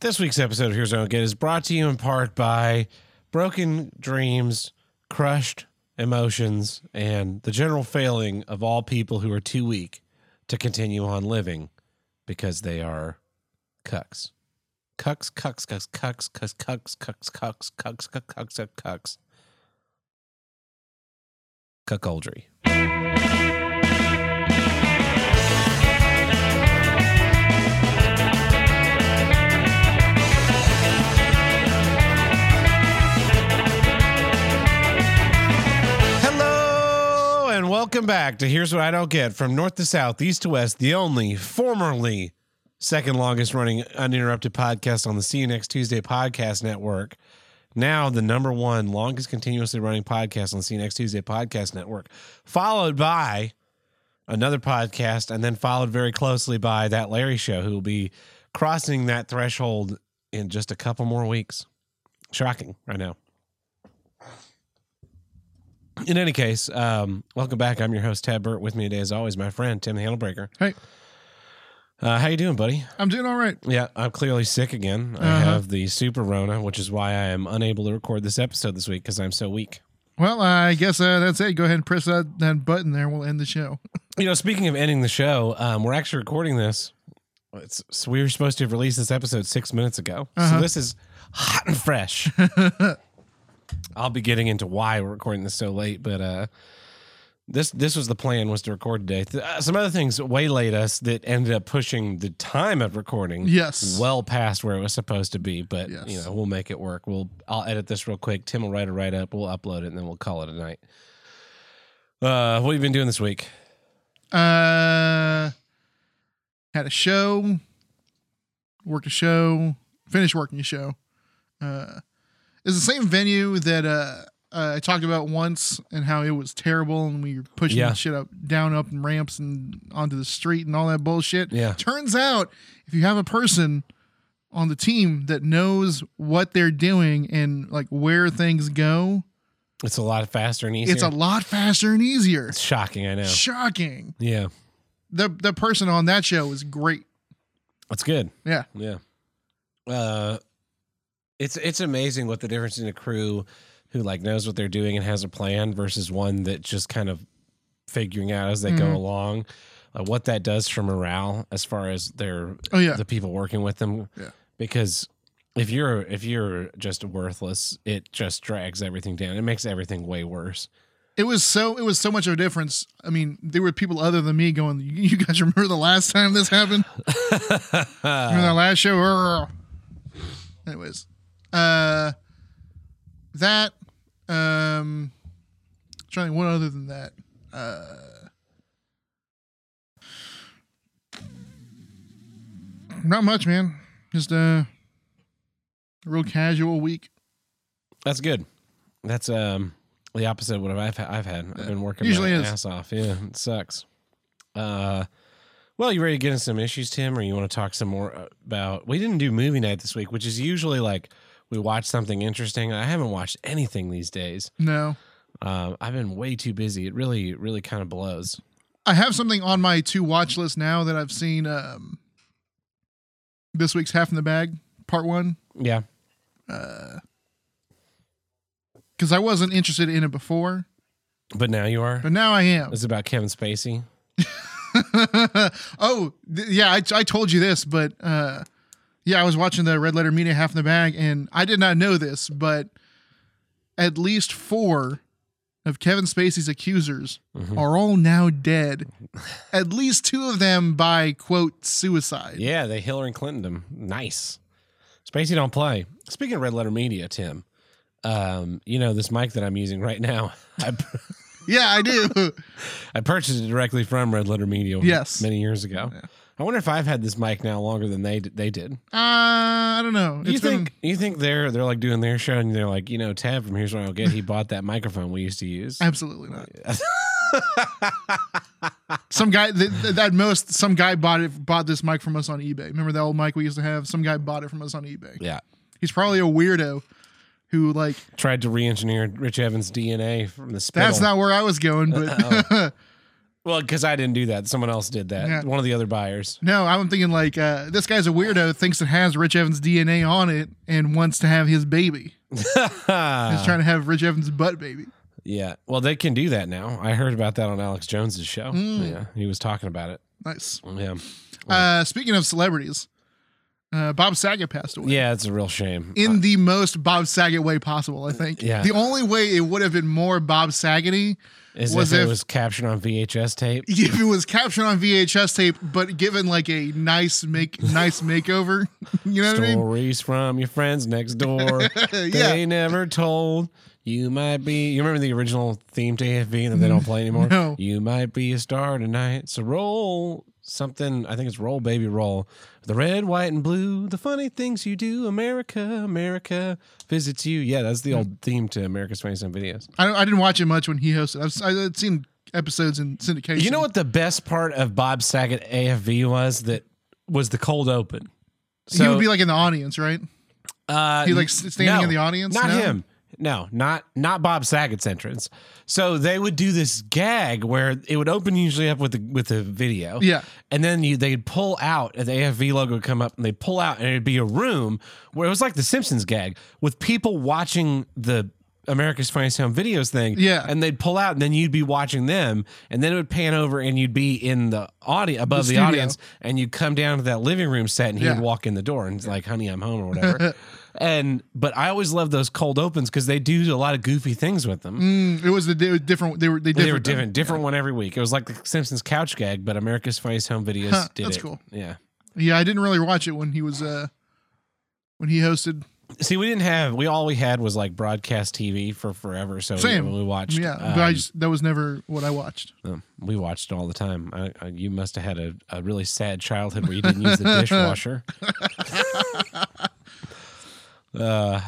This week's episode of Here's What I Don't Get is brought to you in part by broken dreams, crushed emotions, and the general failing of all people who are too weak to continue on living because they are cucks. Cucks, cucks, cucks, cucks, cucks, cucks, cucks, cucks, cucks, cucks, cucks, cucks. Cuckoldry. Welcome back to Here's What I Don't Get from North to South, East to West, the only formerly second longest running uninterrupted podcast on the See You Next Tuesday podcast network. Now the number one longest continuously running podcast on the See You Next Tuesday podcast network, followed by another podcast, and then followed very closely by that Larry show, who will be crossing that threshold in just a couple more weeks. Shocking right now. In any case, um, welcome back. I'm your host Ted Burt. With me today, as always, my friend Tim the Handlebreaker. Hey. Uh, how you doing, buddy? I'm doing all right. Yeah, I'm clearly sick again. I Uh-huh. have the super Rona, which is why I am unable to record this episode this week because I'm so weak. Well, I guess uh, that's it. Go ahead and press that, that button there. We'll end the show. You know, speaking of ending the show, um, we're actually recording this. It's, so we were supposed to have released this episode six minutes ago. So Uh-huh. this is hot and fresh. I'll be getting into why we're recording this so late, but uh, this this was the plan was to record today. Uh, some other things waylaid us that ended up pushing the time of recording Yes. well past where it was supposed to be. But Yes. you know, we'll make it work. We'll I'll edit this real quick. Tim will write a write up. We'll upload it, and then we'll call it a night. Uh, what have you been doing this week? Uh, had a show, worked a show, finished working a show. Uh, it's the same venue that uh, uh, I talked about once and how it was terrible and we were pushing Yeah. shit up, down, up, and ramps and onto the street and all that bullshit. Yeah. Turns out if you have a person on the team that knows what they're doing and like where things go, It's a lot faster and easier. it's a lot faster and easier. It's shocking, I know. Shocking. Yeah, The the person on that show is great. that's good. Yeah. Yeah. Uh, it's it's amazing what the difference in a crew who like knows what they're doing and has a plan versus one that just kind of figuring out as they go Mhm. along. Uh, what that does for morale as far as their Oh yeah. the people working with them. Yeah. Because if you're if you're just worthless, it just drags everything down. It makes everything way worse. It was so it was so much of a difference. I mean, there were people other than me going, "You you guys remember the last time this happened? Remember that last show?" Anyways, uh, that um, trying what other than that. Uh, not much, man. Just uh, a real casual week. That's good. That's um the opposite of what I've I've had. I've been working Usually my is. ass off. Yeah, it sucks. Uh, well, you ready to get into some issues, Tim, or you want to talk some more about? We didn't do movie night this week, which is usually like we watch something interesting. I haven't watched anything these days. No, Um, I've been way too busy. It really, really kind of blows. I have something on my to watch list now that I've seen. Um, this week's Half in the Bag, Part One, Yeah, because I wasn't interested in it before, but now you are. but now I am. It's about Kevin Spacey. oh, th- yeah, I, I told you this, but uh, yeah, I was watching the Red Letter Media Half in the Bag, and I did not know this, but at least four of Kevin Spacey's accusers Mhm. are all now dead. at least two of them by quote suicide. Yeah, they Hillary Clinton them. Nice. Spacey don't play. Speaking of Red Letter Media, Tim, um, you know this mic that I'm using right now. I Yeah, I do. I purchased it directly from Red Letter Media. Yes. many years ago. Yeah. I wonder if I've had this mic now longer than they they did. Uh, I don't know. Do you been- think you think they're they're like doing their show and they're like you know Tab from Here's What I'll Get he bought that microphone we used to use. Absolutely not. Some guy that, that most some guy bought it bought this mic from us on eBay. Remember that old mic we used to have? Some guy bought it from us on eBay. yeah, He's probably a weirdo who like tried to re-engineer Rich Evans' DNA from the spittle. that's not where I was going, but Well, because I didn't do that. Someone else did that. Yeah. One of the other buyers. No, I'm thinking like uh, this guy's a weirdo, thinks it has Rich Evans' DNA on it, and wants to have his baby. He's trying to have Rich Evans' butt baby. yeah. Well, they can do that now. I heard about that on Alex Jones's show. Mm. Yeah. He was talking about it. Nice. Yeah. Uh, speaking of celebrities, uh, Bob Saget passed away. Yeah, it's a real shame. In the most Bob Saget way possible, I think. Yeah. The only way it would have been more Bob Saget-y Is was if it if- was captured on VHS tape? if it was captured on VHS tape, but given like a nice make nice makeover. You know what I mean? Stories from your friends next door. Yeah. They never told. You might be. You remember the original theme to AFV that they don't play anymore? No. You might be a star tonight. So roll something. I think it's roll, baby, roll. The red, white, and blue. The funny things you do. America, America visits you. Yeah, that's the old theme to America's Funniest Home Videos. I, I didn't watch it much when he hosted. I've, I've seen episodes in syndication. You know what the best part of Bob Saget AFV was? That was the cold open. he would be like in the audience, right? Uh, He like standing no, in the audience. Not No? him. No, not not Bob Saget's entrance. So they would do this gag where it would open usually up with the with the video. Yeah. And then you they'd pull out and the AFV logo would come up and they'd pull out and it'd be a room where it was like the Simpsons gag with people watching the America's Funniest Home Videos thing. Yeah. And they'd pull out and then you'd be watching them and then it would pan over and you'd be in the audience above the, studio. audience and you'd come down to that living room set and he Yeah. would walk in the door and it's like, honey, I'm home or whatever. and but I always love those cold opens because they do a lot of goofy things with them. Mm, it was the it was different. They were they, They were different. different, different one every week. It was like the Simpsons couch gag, but America's Funniest Home Videos Huh, did that's it. cool. Yeah. Yeah, I didn't really watch it when he was uh when he hosted. See, we didn't have. We all we had was like broadcast TV for forever. So Same. we, we watched. Yeah, but I um, just that was never what I watched. um, we watched all the time. I, I, you must have had a, a really sad childhood where you didn't use the dishwasher. uh,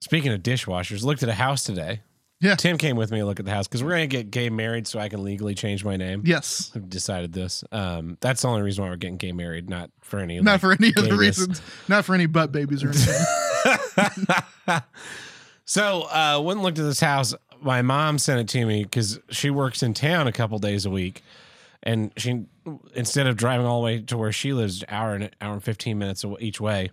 speaking of dishwashers, looked at a house today. Yeah. Tim came with me to look at the house because we're gonna get gay married so I can legally change my name. Yes, I've decided this. Um, that's the only reason why we're getting gay married, not for any. not like, for any other reasons. Not for any butt babies or anything. so uh went and looked at this house my mom sent it to me because she works in town a couple days a week and she instead of driving all the way to where she lives hour and hour and 15 minutes each way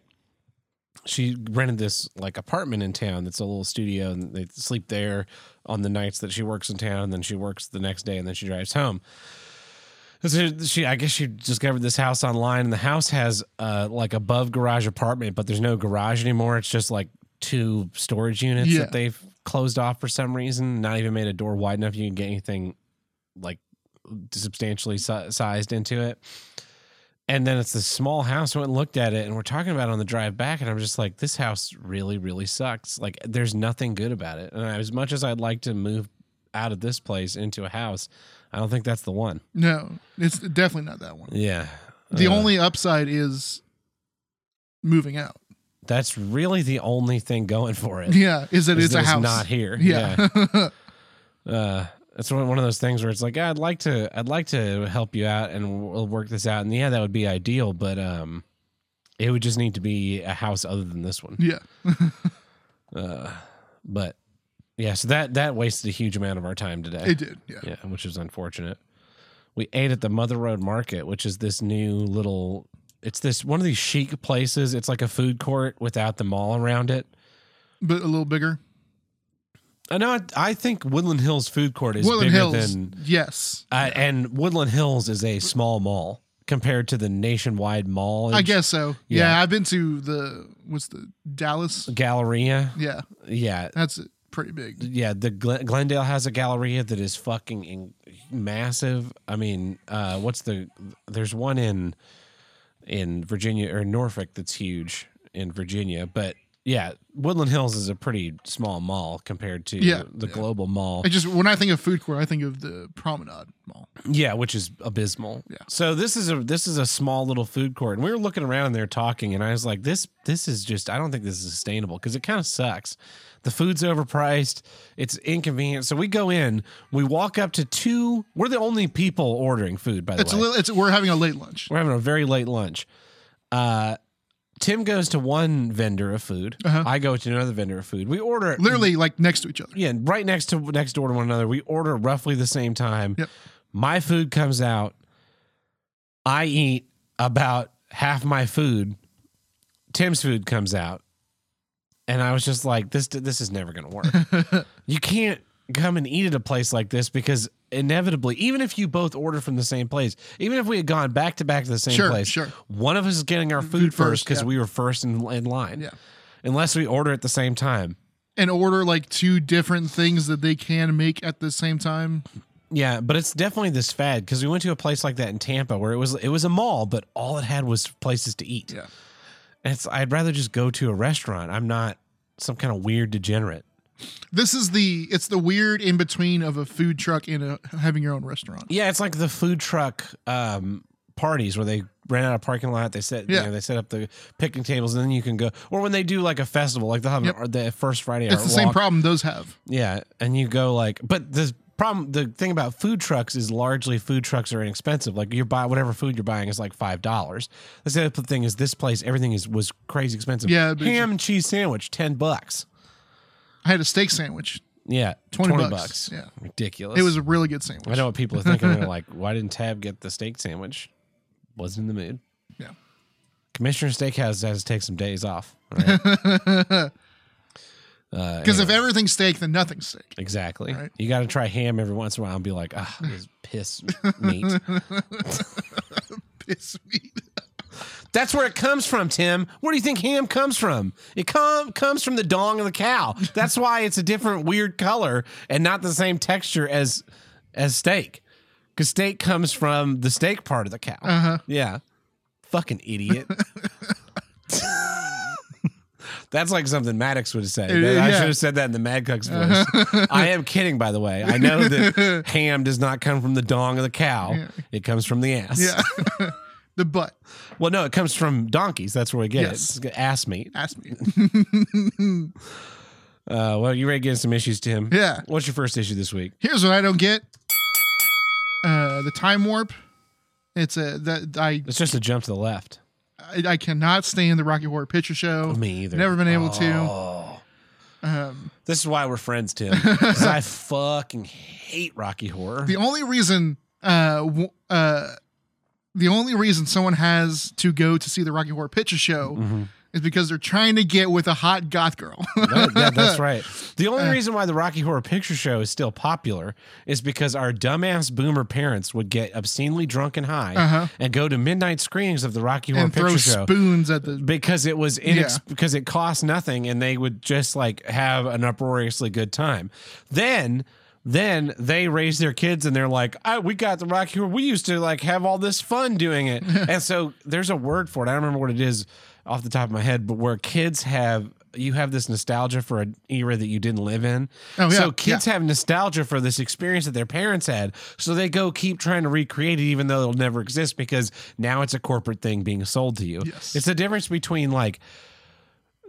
she rented this like apartment in town that's a little studio and they sleep there on the nights that she works in town and then she works the next day and then she drives home so she, I guess she discovered this house online, and the house has uh, like above garage apartment, but there's no garage anymore. It's just like two storage units Yeah. that they've closed off for some reason. Not even made a door wide enough you can get anything like substantially si- sized into it. And then it's this small house. I went and looked at it, and we're talking about it on the drive back, and I'm just like, this house really, really sucks. Like, there's nothing good about it. And as much as I'd like to move out of this place into a house, I don't think that's the one. no, it's definitely not that one. Yeah. The Uh, only upside is moving out. that's really the only thing going for it. Yeah, is that it's a house. not here. Yeah, Uh, it's one of those things where it's like, "Yeah, I'd like to, I'd like to help you out and we'll work this out. And yeah, that would be ideal, but um, it would just need to be a house other than this one. yeah. Uh, but yeah, so that that wasted a huge amount of our time today. It did. Yeah. yeah, which is unfortunate. We ate at the Mother Road Market, which is this new little. It's this one of these chic places. It's like a food court without the mall around it. but a little bigger. I know. I think Woodland Hills Food Court is Woodland bigger Hills. than, yes, uh, and Woodland Hills is a small mall compared to the nationwide mall. I guess so. Yeah. Yeah. I've been to the what's the Dallas. Galleria. Yeah, Yeah, that's pretty big. yeah. The Glen- Glendale has a Galleria that is fucking in- massive. I mean, uh, what's the? There's one in in Virginia or Norfolk that's huge in Virginia, but yeah, Woodland Hills is a pretty small mall compared to Yeah, the yeah. global mall. I just when I think of food court, I think of the Promenade Mall. Yeah, which is abysmal. Yeah. So this is a this is a small little food court, and we were looking around there talking, and I was like, this this is just I don't think this is sustainable because it kind of sucks. The food's overpriced. It's inconvenient. So we go in, we walk up to two. We're the only people ordering food, by the It's a little. It's we're having a late lunch. we're having a very late lunch. Uh, Tim goes to one vendor of food. Uh-huh. I go to another vendor of food. We order Literally like next to each other. yeah, right next to next door to one another. We order roughly the same time. Yep. My food comes out. I eat about half my food. Tim's food comes out. And I was just like, this this is never gonna work. you can't come and eat at a place like this because inevitably, even if you both order from the same place, even if we had gone back to back to the same Sure, place, sure. one of us is getting our mm-hmm. food, Food first because yeah. we were first in, in line. Yeah. Unless we order at the same time. And order like two different things that they can make at the same time. Yeah, but it's definitely this fad because we went to a place like that in Tampa where it was it was a mall, but all it had was places to eat. Yeah. And it's I'd rather just go to a restaurant. I'm not some kind of weird degenerate. This is the it's the weird in between of a food truck and a, having your own restaurant. Yeah, it's like the food truck um, parties where they rent out a parking lot. They set Yeah. you know, they set up the picnic tables, and then you can go. Or when they do like a festival, like they'll have Yep. the first Friday. It's the same problem those have. Yeah, and you go like, but the problem, the thing about food trucks is largely food trucks are inexpensive. Like you buy whatever food you're buying is like five dollars. The other thing is this place, everything is was crazy expensive. Yeah, ham and cheese sandwich, ten bucks. I had a steak sandwich. Yeah, 20 bucks. Yeah. ridiculous. It was a really good sandwich. I know what people are thinking. They're like, why didn't Tab get the steak sandwich? Wasn't in the mood. Yeah. Commissioner Steakhouse has to take some days off. all right? Uh, Because if everything's steak, then nothing's steak. exactly, Right. you got to try ham every once in a while and be like, ah, this piss meat. Piss meat. That's where it comes from, Tim. Where do you think ham comes from? It com- comes from the dong of the cow. That's why it's a different weird color and not the same texture as as steak. Because steak comes from the steak part of the cow. Uh-huh. Yeah. Fucking idiot. That's like something Maddox would say. It- I should have said that in the Mad Cuck's voice. I am kidding, by the way. I know that ham does not come from the dong of the cow. It comes from the ass. Yeah. The butt. Well, no, it comes from donkeys. That's where we get Yes. it. It's ass meat. Ass meat. Uh, well, you ready to get some issues, Tim? Yeah. What's your first issue this week? Here's what I don't get. Uh, the time warp. It's a that I, It's just a jump to the left. I I cannot stand the Rocky Horror Picture Show. Me either. Never been able to. Oh. Um, This is why we're friends, Tim. 'Cause I fucking hate Rocky Horror. the only reason uh w- uh the only reason someone has to go to see the Rocky Horror Picture Show Mm-hmm. is because they're trying to get with a hot goth girl. That- that- that's right. The Uh. only reason why the Rocky Horror Picture Show is still popular is because our dumbass boomer parents would get obscenely drunk and high Uh-huh. and go to midnight screenings of the Rocky Horror and throw Picture Show. spoons at the because it was inex- because it cost nothing and they would just like have an uproariously good time. Then then they raise their kids and they're like, oh, we got the rock Horror. We used to like have all this fun doing it. and so there's a word for it. I don't remember what it is off the top of my head, but where kids have you have this nostalgia for an era that you didn't live in. Oh, yeah, So kids have nostalgia for this experience that their parents had. So they go keep trying to recreate it even though it'll never exist because now it's a corporate thing being sold to you. Yes. It's the difference between like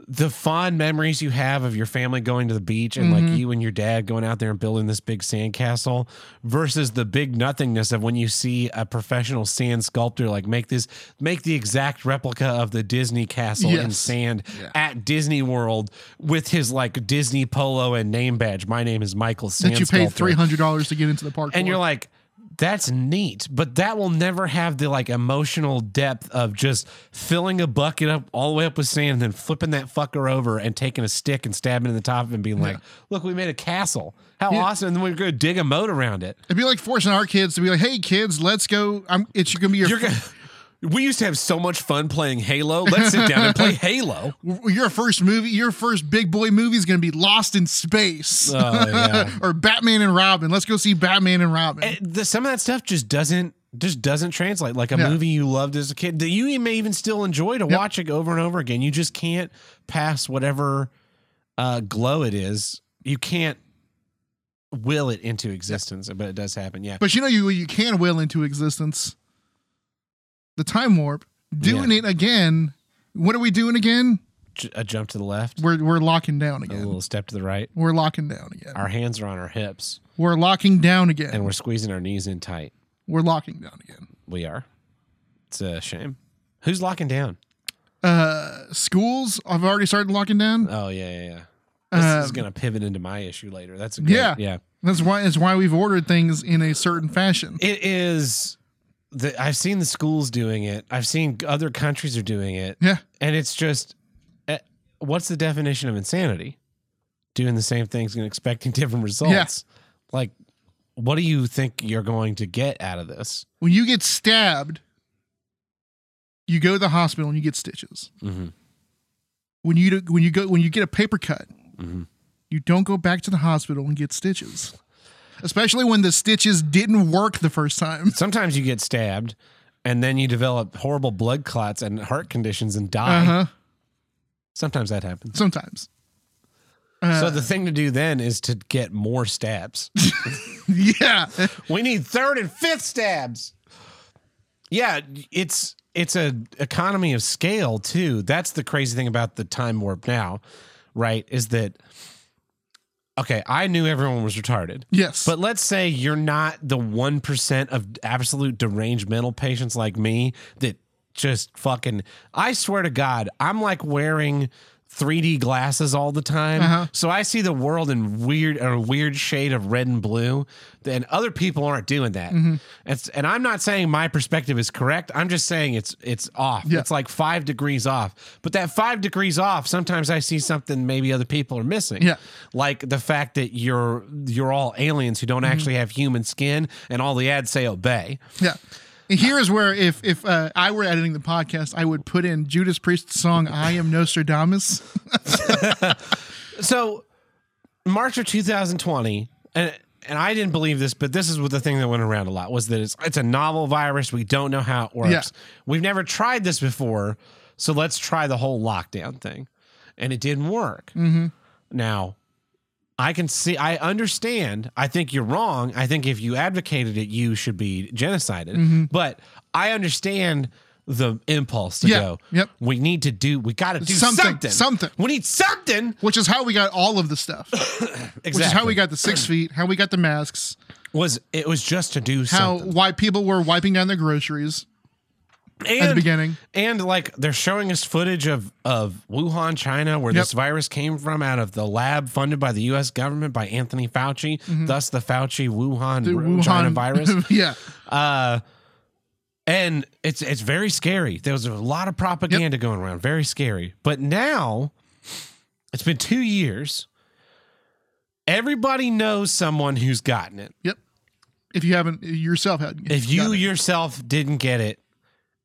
the fond memories you have of your family going to the beach and Mm-hmm. like you and your dad going out there and building this big sandcastle versus the big nothingness of when you see a professional sand sculptor like make this make the exact replica of the Disney castle in sand Yeah. at Disney World with his like Disney polo and name badge. My name is Michael Sand that you paid three hundred dollars to get into the park. And for. you're like, that's neat, but that will never have the like emotional depth of just filling a bucket up all the way up with sand and then flipping that fucker over and taking a stick and stabbing it in the top of it and being like, look, we made a castle. How Yeah. awesome. And then we're going to dig a moat around it. It'd be like forcing our kids to be like, "Hey, kids, let's go." I'm. It's gonna be your. You're going to. We used to have so much fun playing Halo. Let's sit down and play Halo. your first movie, your first big boy movie is going to be Lost in Space Oh, yeah. or Batman and Robin. Let's go see Batman and Robin. And the, some of that stuff just doesn't just doesn't translate like a Yeah. movie you loved as a kid that you may even still enjoy to watch it over and over again you just can't pass whatever uh glow it is you can't will it into existence but it does happen yeah but you know, you you can will into existence the time warp. Doing Yeah. it again. What are we doing again? J- a jump to the left We're we're locking down again. a little step to the right We're locking down again. our hands are on our hips We're locking down again. and we're squeezing our knees in tight we're locking down again. we are it's a shame who's locking down Uh, schools. I've already started locking down. oh yeah yeah yeah This is Um, going to pivot into my issue later. That's a good, Yeah. yeah. That's why it's why we've ordered things in a certain fashion. It is. The, I've seen the schools doing it. I've seen other countries are doing it, Yeah. and it's just, eh, what's the definition of insanity? Doing the same things and expecting different results. Like, what do you think you're going to get out of this? When you get stabbed, you go to the hospital and you get stitches. Mm-hmm. When you do- when you go when you get a paper cut, Mm-hmm. you don't go back to the hospital and get stitches. Especially when the stitches didn't work the first time. Sometimes you get stabbed, and then you develop horrible blood clots and heart conditions and die. Uh huh. Sometimes that happens. Sometimes. Uh, so the thing to do then is to get more stabs. yeah. We need third and fifth stabs. Yeah, it's it's a economy of scale too. That's the crazy thing about the time warp now, right? Is that okay, I knew everyone was retarded. Yes. But let's say you're not the 1% of absolute deranged mental patients like me that just fucking I swear to God, I'm like wearing 3D glasses all the time. Uh-huh. So I see the world in weird a weird shade of red and blue. And other people aren't doing that. Mm-hmm. It's, and I'm not saying my perspective is correct. I'm just saying it's it's off. Yeah. It's like five degrees off. But that five degrees off, sometimes I see something maybe other people are missing. Yeah. Like the fact that you're you're all aliens who don't Mm-hmm. actually have human skin and all the ads say obey. Yeah. Here is where if if uh, I were editing the podcast, I would put in Judas Priest's song "I Am Nostradamus." So March of 2020, and and I didn't believe this, but this is what the thing that went around a lot was that it's it's a novel virus. We don't know how it works. Yeah. We've never tried this before, so let's try the whole lockdown thing, and it didn't work. Mm-hmm. Now, I can see, I understand. I think you're wrong. I think if you advocated it, you should be genocided. Mm-hmm. But I understand the impulse to Yeah. go. Yep. We need to do. We got to do Something, something. something. We need something. Which is how we got all of the stuff. Exactly. Which is how we got the six feet, how we got the masks, was it was just to do how something. why people were wiping down their groceries at the beginning. and like they're showing us footage of of Wuhan, China, where Yep. this virus came from, out of the lab funded by the U.S. government by Anthony Fauci. Thus, the Fauci Wuhan, Mm-hmm. The China virus. yeah. Uh, and it's it's very scary. There was a lot of propaganda going around, very scary. But now, it's been two years. Everybody knows someone who's gotten it. Yep. If you haven't yourself had If you yourself didn't get it,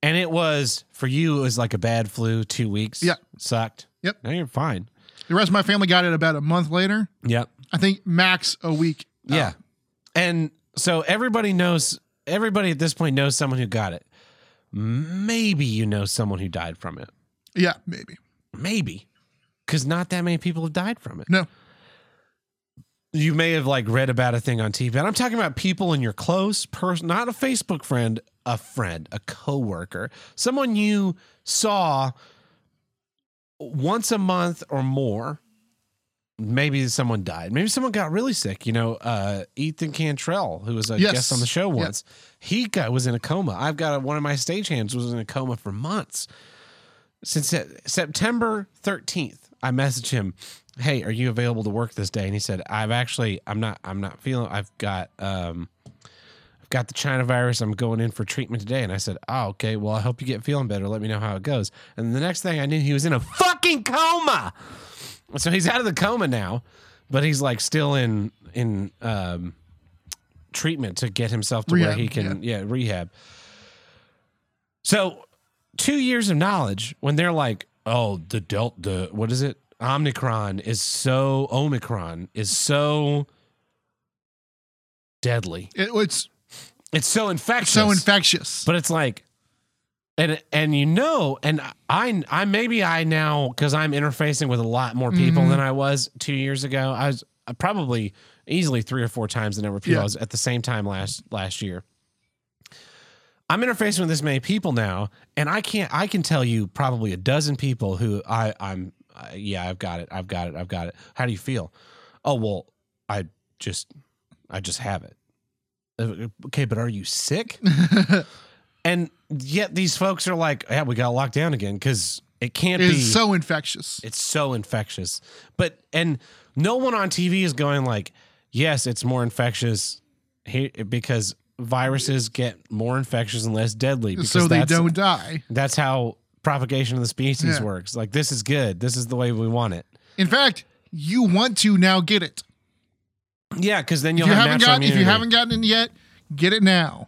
and it was for you, it was like a bad flu, two weeks. Yeah. sucked. Yep. Now you're fine. the rest of my family got it about a month later. Yep. I think max a week. Yeah. And so everybody knows, everybody at this point knows someone who got it. Maybe you know someone who died from it. Yeah, maybe. Maybe. Because not that many people have died from it. No. You may have like read about a thing on TV. And I'm talking about people in your close person, not a Facebook friend, a friend, a coworker, someone you saw once a month or more. Maybe someone died. Maybe someone got really sick. You know, uh, Ethan Cantrell, who was a Yes. guest on the show Yeah. once, he got was in a coma. I've got one of my stagehands was in a coma for months. Since September 13th, I messaged him, "Hey, are you available to work this day?" And he said, "I've actually, I'm not, I'm not feeling. I've got, um, got the China virus. I'm going in for treatment today." And I said, "Oh, okay. Well, I hope you get feeling better. Let me know how it goes." And the next thing I knew, he was in a fucking coma. So he's out of the coma now, but he's like still in in um, treatment to get himself to where he can, yeah, rehab. So two years of knowledge when they're like, oh, the delta, the what is it? Omicron is so Omicron is so deadly. It, it's It's so infectious. so infectious. But it's like, and and you know, and I I maybe I now because I'm interfacing with a lot more people Mm-hmm. than I was two years ago. I was uh, probably easily three or four times the number of people Yeah. I was at the same time last last year. I'm interfacing with this many people now, and I can't. I can tell you probably a dozen people who I I'm uh, yeah I've got it I've got it I've got it. How do you feel? Oh well, I just I just have it. Okay, but are you sick? And yet these folks are like, yeah, we got locked down again because It can't be. so infectious. it's so infectious. But and no one on TV is going like, yes, it's more infectious here because viruses get more infectious and less deadly because so they don't die. that's how propagation of the species Yeah. works. Like this is good. This is the way we want it. In fact, you want to now get it. Yeah, because then you'll you have haven't gotten if you haven't gotten it yet, get it now.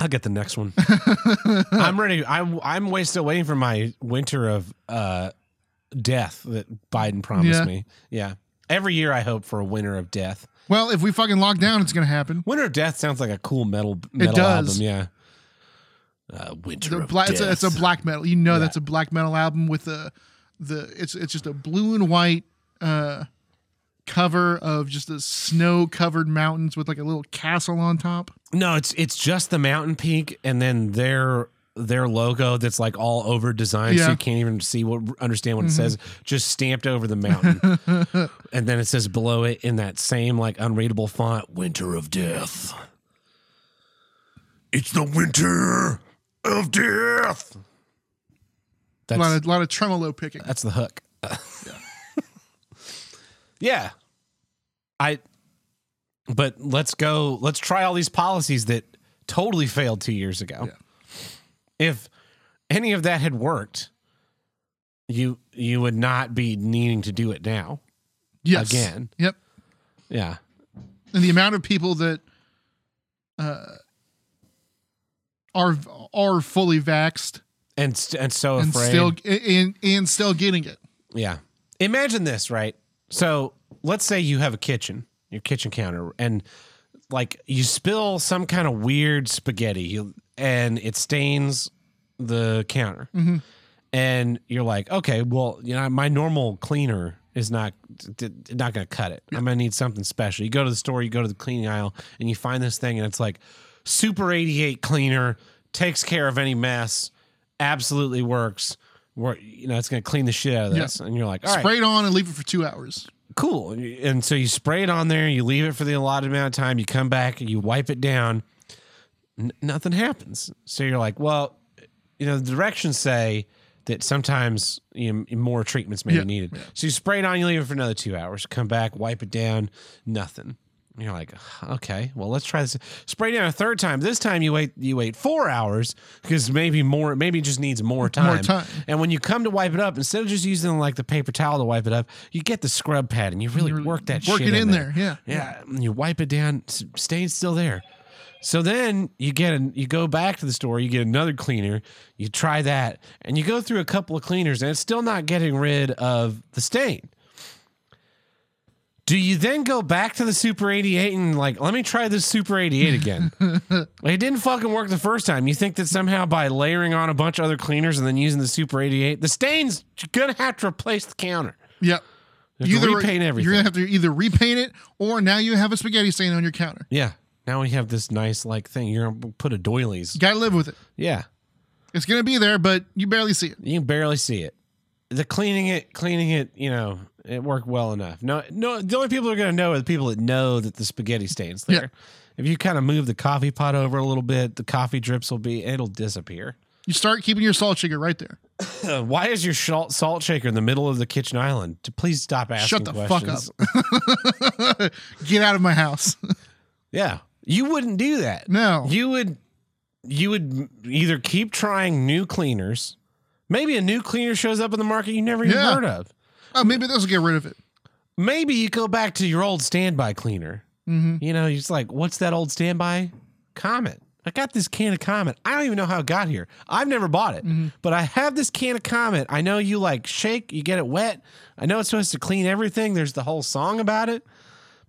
I'll get the next one. I'm ready. I'm I'm way still waiting for my winter of uh, death that Biden promised Yeah. me. Yeah. Every year I hope for a winter of death. Well, if we fucking lock down, it's gonna happen. Winter of Death sounds like a cool metal metal does. album. Yeah. Uh, winter The of black, Death. it's, a, it's a black metal. You know Yeah. that's a black metal album with the the it's it's just a blue and white uh cover of just the snow covered mountains with like a little castle on top. no, it's it's just the mountain peak and then their their logo that's like all over designed so Yeah. Mm-hmm. you can't even see what understand what it says just stamped over the mountain and then it says below it in that same like unreadable font winter of death it's the winter of death A that's lot of lot of tremolo picking. that's the hook yeah i but let's go let's try all these policies that totally failed two years ago Yeah. if any of that had worked you you would not be needing to do it now Yes. again. Yep. yeah And the amount of people that uh are are fully vaxxed and st- and so and afraid still and, and still getting it. Yeah. Imagine this, right? So let's say you have a kitchen, your kitchen counter, and like you spill some kind of weird spaghetti and it stains the counter. Mm-hmm. And you're like, okay, well, you know, my normal cleaner is not not going to cut it. I'm going to need something special. You go to the store, you go to the cleaning aisle, and you find this thing, and it's like Super 88 cleaner takes care of any mess, absolutely works. Where you know it's going to clean the shit out of Yeah. this, and you're like, all right, Spray it on and leave it for two hours. cool. And so you spray it on there, you leave it for the allotted amount of time, you come back, you wipe it down, n- nothing happens. So you're like, well, you know, the directions say that sometimes you know, more treatments may Yeah, be needed. So you spray it on, you leave it for another two hours, come back, wipe it down, nothing. And you're like, okay, well, let's try this. Spray it down a third time. This time you wait, you wait four hours because maybe more, maybe it just needs more time. time. And when you come to wipe it up, instead of just using like the paper towel to wipe it up, you get the scrub pad and you really work that Work shit it in there. there. Yeah. Yeah, and you wipe it down, s- stain's still there. So then you get an, you go back to the store, you get another cleaner, you try that, and you go through a couple of cleaners, and it's still not getting rid of the stain. Do you then go back to the Super 88 and like, let me try this Super 88 again? it didn't fucking work the first time. You think that somehow by layering on a bunch of other cleaners and then using the Super 88, the stains gonna have to replace the counter. Yep. You to repaint You're gonna have to either repaint it or now you have a spaghetti stain on your counter. Yeah. Now we have this nice like thing. You're gonna put a doilies. You gotta live with it. Yeah. It's gonna be there, but you barely see it. You can barely see it. The cleaning it, cleaning it, you know, it worked well enough. No, no. The only people who are going to know are the people that know that the spaghetti stains there. Yeah. If you kind of move the coffee pot over a little bit, the coffee drips will be, it'll disappear. You start keeping your salt shaker right there. Why is your salt, salt shaker in the middle of the kitchen island? Please stop asking Shut the fuck questions. Get out of my house. yeah, you wouldn't do that. no. You would, you would either keep trying new cleaners. Maybe a new cleaner shows up in the market you never even Yeah. heard of. oh, maybe this will get rid of it. maybe you go back to your old standby cleaner. Mm-hmm. You know, you're just like, what's that old standby? Comet. I got this can of Comet. I don't even know how it got here. I've never bought it, Mm-hmm. but I have this can of Comet. I know you like shake, you get it wet. I know it's supposed to clean everything. There's the whole song about it.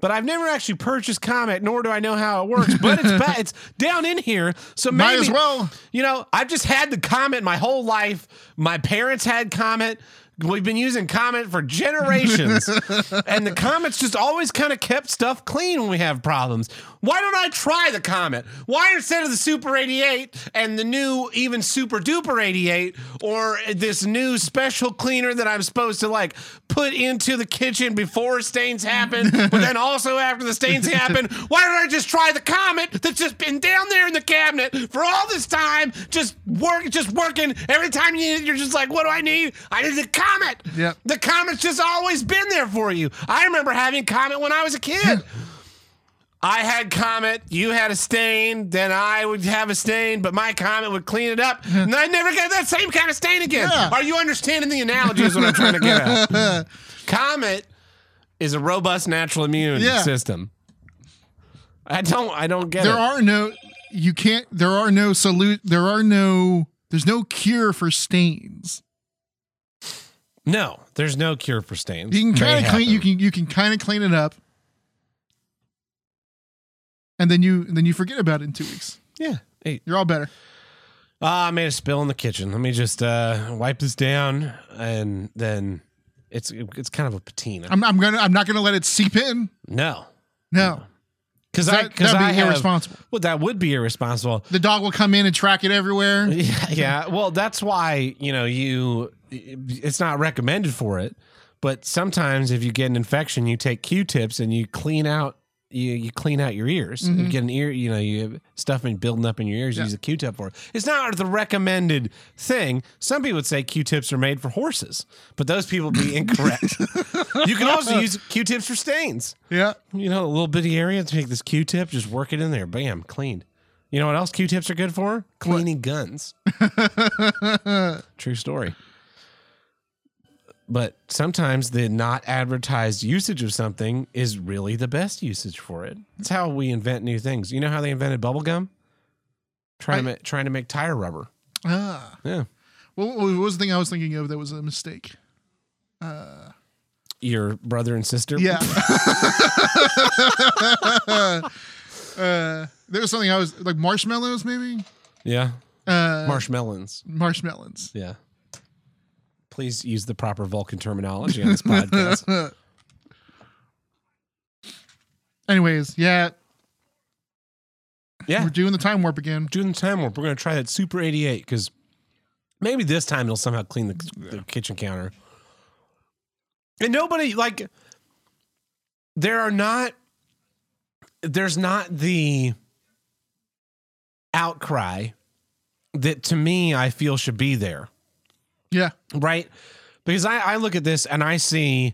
But I've never actually purchased Comet, nor do I know how it works. But it's ba- it's down in here, so maybe Might as well. you know, I've just had the Comet my whole life. My parents had Comet. We've been using Comet for generations, and the Comet's just always kind of kept stuff clean when we have problems. Why don't I try the Comet? Why instead of the Super 88 and the new even Super Duper 88 or this new special cleaner that I'm supposed to like put into the kitchen before stains happen, but then also after the stains happen? Why don't I just try the Comet that's just been down there in the cabinet for all this time, just work, just working. Every time you need it, you're just like, what do I need? I need the Comet. Yep. The Comet's just always been there for you. I remember having Comet when I was a kid. I had Comet, you had a stain, then I would have a stain, but my Comet would clean it up, and I never get that same kind of stain again. Yeah. Are you understanding the analogy? Is what I'm trying to get at. Comet is a robust natural immune Yeah. system. I don't. I don't get There it. are no you can't there are no salute there are no there's no cure for stains. no, there's no cure for stains. You can kind of clean you can you can kind of clean it up. And then you then you forget about it in 2 weeks. Yeah. Hey, You're all better. Ah, I made a spill in the kitchen. Let me just uh, wipe this down, and then it's it's kind of a patina. I'm I'm going to I'm not going to let it seep in. no, No. because I That, because that'd be I have, irresponsible. well, that would be irresponsible. The dog will come in and track it everywhere. Yeah, yeah. Well, that's why you know you. It's not recommended for it, but sometimes if you get an infection, you take Q-tips and you clean out. You, you clean out your ears. Mm-hmm. You get an ear, you know, you have stuff been building up in your ears. You Yeah. use a Q-tip for it. It's not the recommended thing. Some people would say Q-tips are made for horses, but those people would be incorrect. you can also use Q-tips for stains. Yeah. You know, a little bitty area. Take this Q-tip, just work it in there. Bam, cleaned. You know what else Q-tips are good for? Cleaning guns. True story. But sometimes the not advertised usage of something is really the best usage for it. It's how we invent new things. You know how they invented bubble gum? Trying to I- ma- trying to make tire rubber. Ah. Yeah. Well, what was the thing I was thinking of that was a mistake? Your brother and sister. Yeah. uh, there was something I was like marshmallows, maybe. Yeah. Uh, Marshmallows. marshmallows. Yeah. Please use the proper Vulcan terminology on this podcast. Anyways, yeah, Yeah. we're doing the time warp again. doing the time warp. We're going to try that Super 88 because maybe this time it'll somehow clean the, the kitchen counter. And nobody, like, there are not, there's not the outcry that to me I feel should be there, Yeah, right? Because I, I look at this and I see,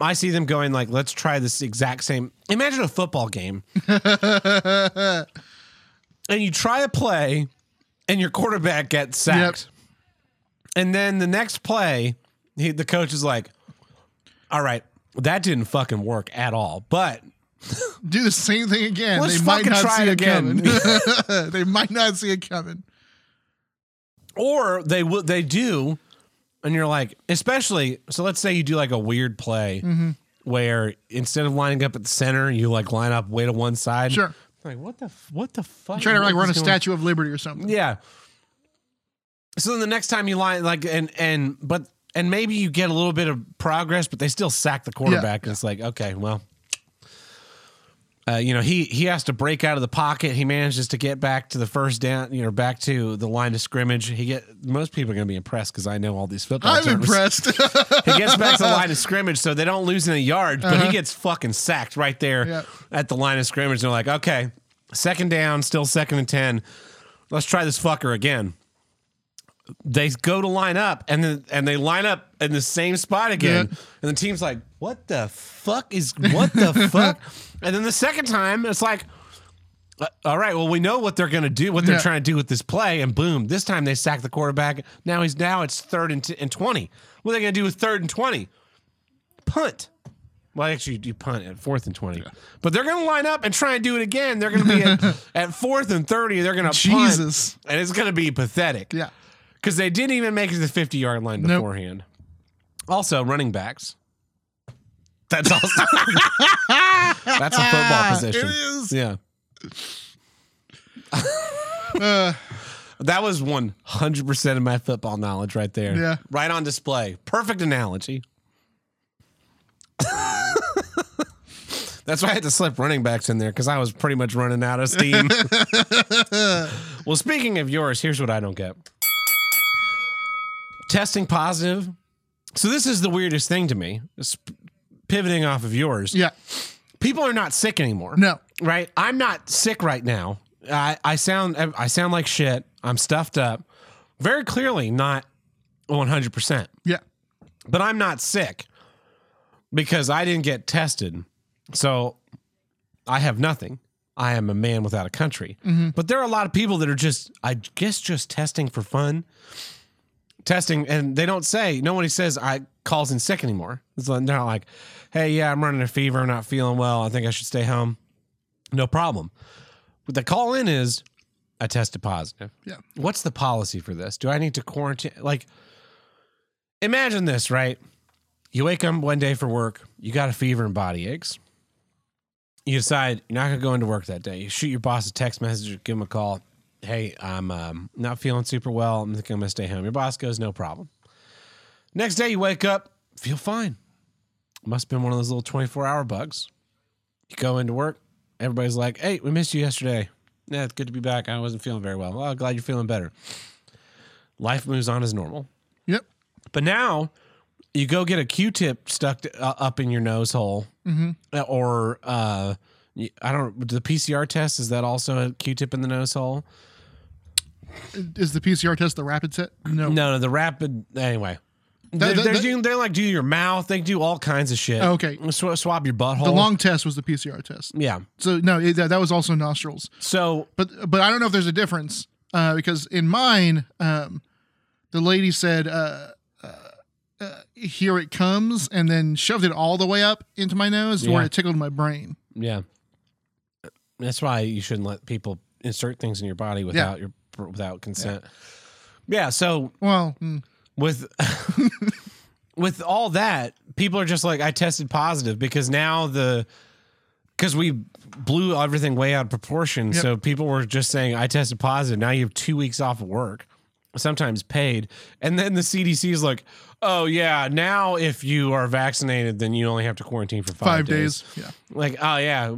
I see them going like, let's try this exact same. Imagine a football game and you try a play and your quarterback gets sacked. And then the next play, he, the coach is like, all right, that didn't fucking work at all. But do the same thing again. Let's they might not try see it it again. coming. they might not see it coming. Or they will they do, and you're like, especially so let's say you do like a weird play Mm-hmm. where instead of lining up at the center, you like line up way to one side. Sure. Like what the f- what the fuck? Trying to like run a going- Statue of Liberty or something. Yeah. So then the next time you line like and and but and maybe you get a little bit of progress, but they still sack the quarterback, and it's like okay, well, uh, you know he he has to break out of the pocket. He manages to get back to the first down, you know, back to the line of scrimmage. He get most people are going to be impressed because I know all these football. I'm terms. impressed. He gets back to the line of scrimmage, so they don't lose any yards, but he gets fucking sacked right there Yeah. at the line of scrimmage. And They're like, okay, second down, still second and 10. Let's try this fucker again. They go to line up and then and they line up in the same spot again. Yeah. And the team's like, what the fuck is what the fuck? And then the second time, it's like, uh, all right, well, we know what they're going to do, what they're Yeah. trying to do with this play, and boom, this time they sack the quarterback. Now he's now it's third and, t- and twenty. What are they going to do with third and twenty? Punt. Well, actually, you punt at fourth and twenty, but they're going to line up and try and do it again. They're going to be at, at fourth and thirty. They're going to Jesus. punt, and it's going to be pathetic. yeah. Because they didn't even make it to the fifty yard line Nope. beforehand. Also, running backs. That's also that's a football position. It is. Yeah. Uh, That was 100% of my football knowledge right there. Yeah. Right on display. Perfect analogy. That's why I had to slip running backs in there because I was pretty much running out of steam. well, speaking of yours, here's what I don't get testing positive. So, this is the weirdest thing to me, pivoting off of yours. Yeah. People are not sick anymore No. right? I'm not sick right now. I, I sound I sound like shit. I'm stuffed up. Very clearly not 100%. Yeah. But I'm not sick because I didn't get tested. So I have nothing. I am a man without a country. Mm-hmm. But there are a lot of people that are just I guess just testing for fun. Testing and they don't say nobody says I calls in sick anymore. It's like, they're not like, "Hey, yeah, I'm running a fever, I'm not feeling well. I think I should stay home." No problem. What the call in is I tested positive. Yeah. What's the policy for this? Do I need to quarantine? Like, imagine this, right? You wake up one day for work, you got a fever and body aches. You decide you're not going to go into work that day. You shoot your boss a text message give him a call. Hey, I'm um, not feeling super well. I'm thinking I'm going to stay home. Your boss goes, no problem. Next day, you wake up, feel fine. Must have been one of those little 24 hour bugs. You go into work, everybody's like, hey, we missed you yesterday. Yeah, it's good to be back. I wasn't feeling very well. Well, glad you're feeling better. Life moves on as normal. Yep. But now you go get a Q-tip stuck uh, up in your nose hole, uh, or uh, I don't. The PCR test is that also a Q-tip in the nose hole? Is the PCR test the rapid set? No. No, no. The rapid anyway. That- They're, that- they're, that- doing- they're like do your mouth. They do all kinds of shit. Okay. Sw- swab your butthole. The long test was the PCR test. yeah. So no, it, that that was also nostrils. So But but I don't know if there's a difference uh, because in mine, um, the lady said, uh, uh, uh, "Here it comes," and then shoved it all the way up into my nose where it tickled my brain. yeah, that's why you shouldn't let people insert things in your body without your without consent. Yeah. So Well, mm, with with all that, people are just like, I tested positive because now the because we blew everything way out of proportion. Yep. So people were just saying, I tested positive. Now you have two weeks off of work, sometimes paid. And then the CDC is like, oh, yeah, now if you are vaccinated, then you only have to quarantine for five, five days. Yeah. Like, oh, yeah.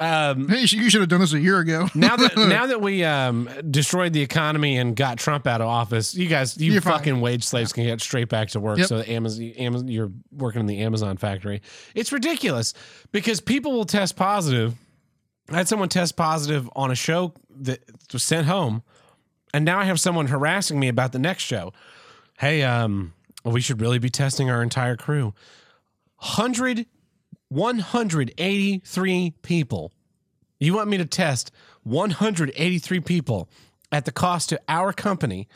Um, Hey, you should- have done this a year ago. now that now that we um, destroyed the economy and got Trump out of office, you guys, you You're fine. fucking wage slaves can get straight back to work. Yep. So Amazon, Amazon, you're working in the Amazon factory. It's ridiculous because people will test positive. I had someone test positive on a show that was sent home, and now I have someone harassing me about the next show. Hey, um, we should really be testing our entire crew. 100 183 people. You want me to test 183 people at the cost to our company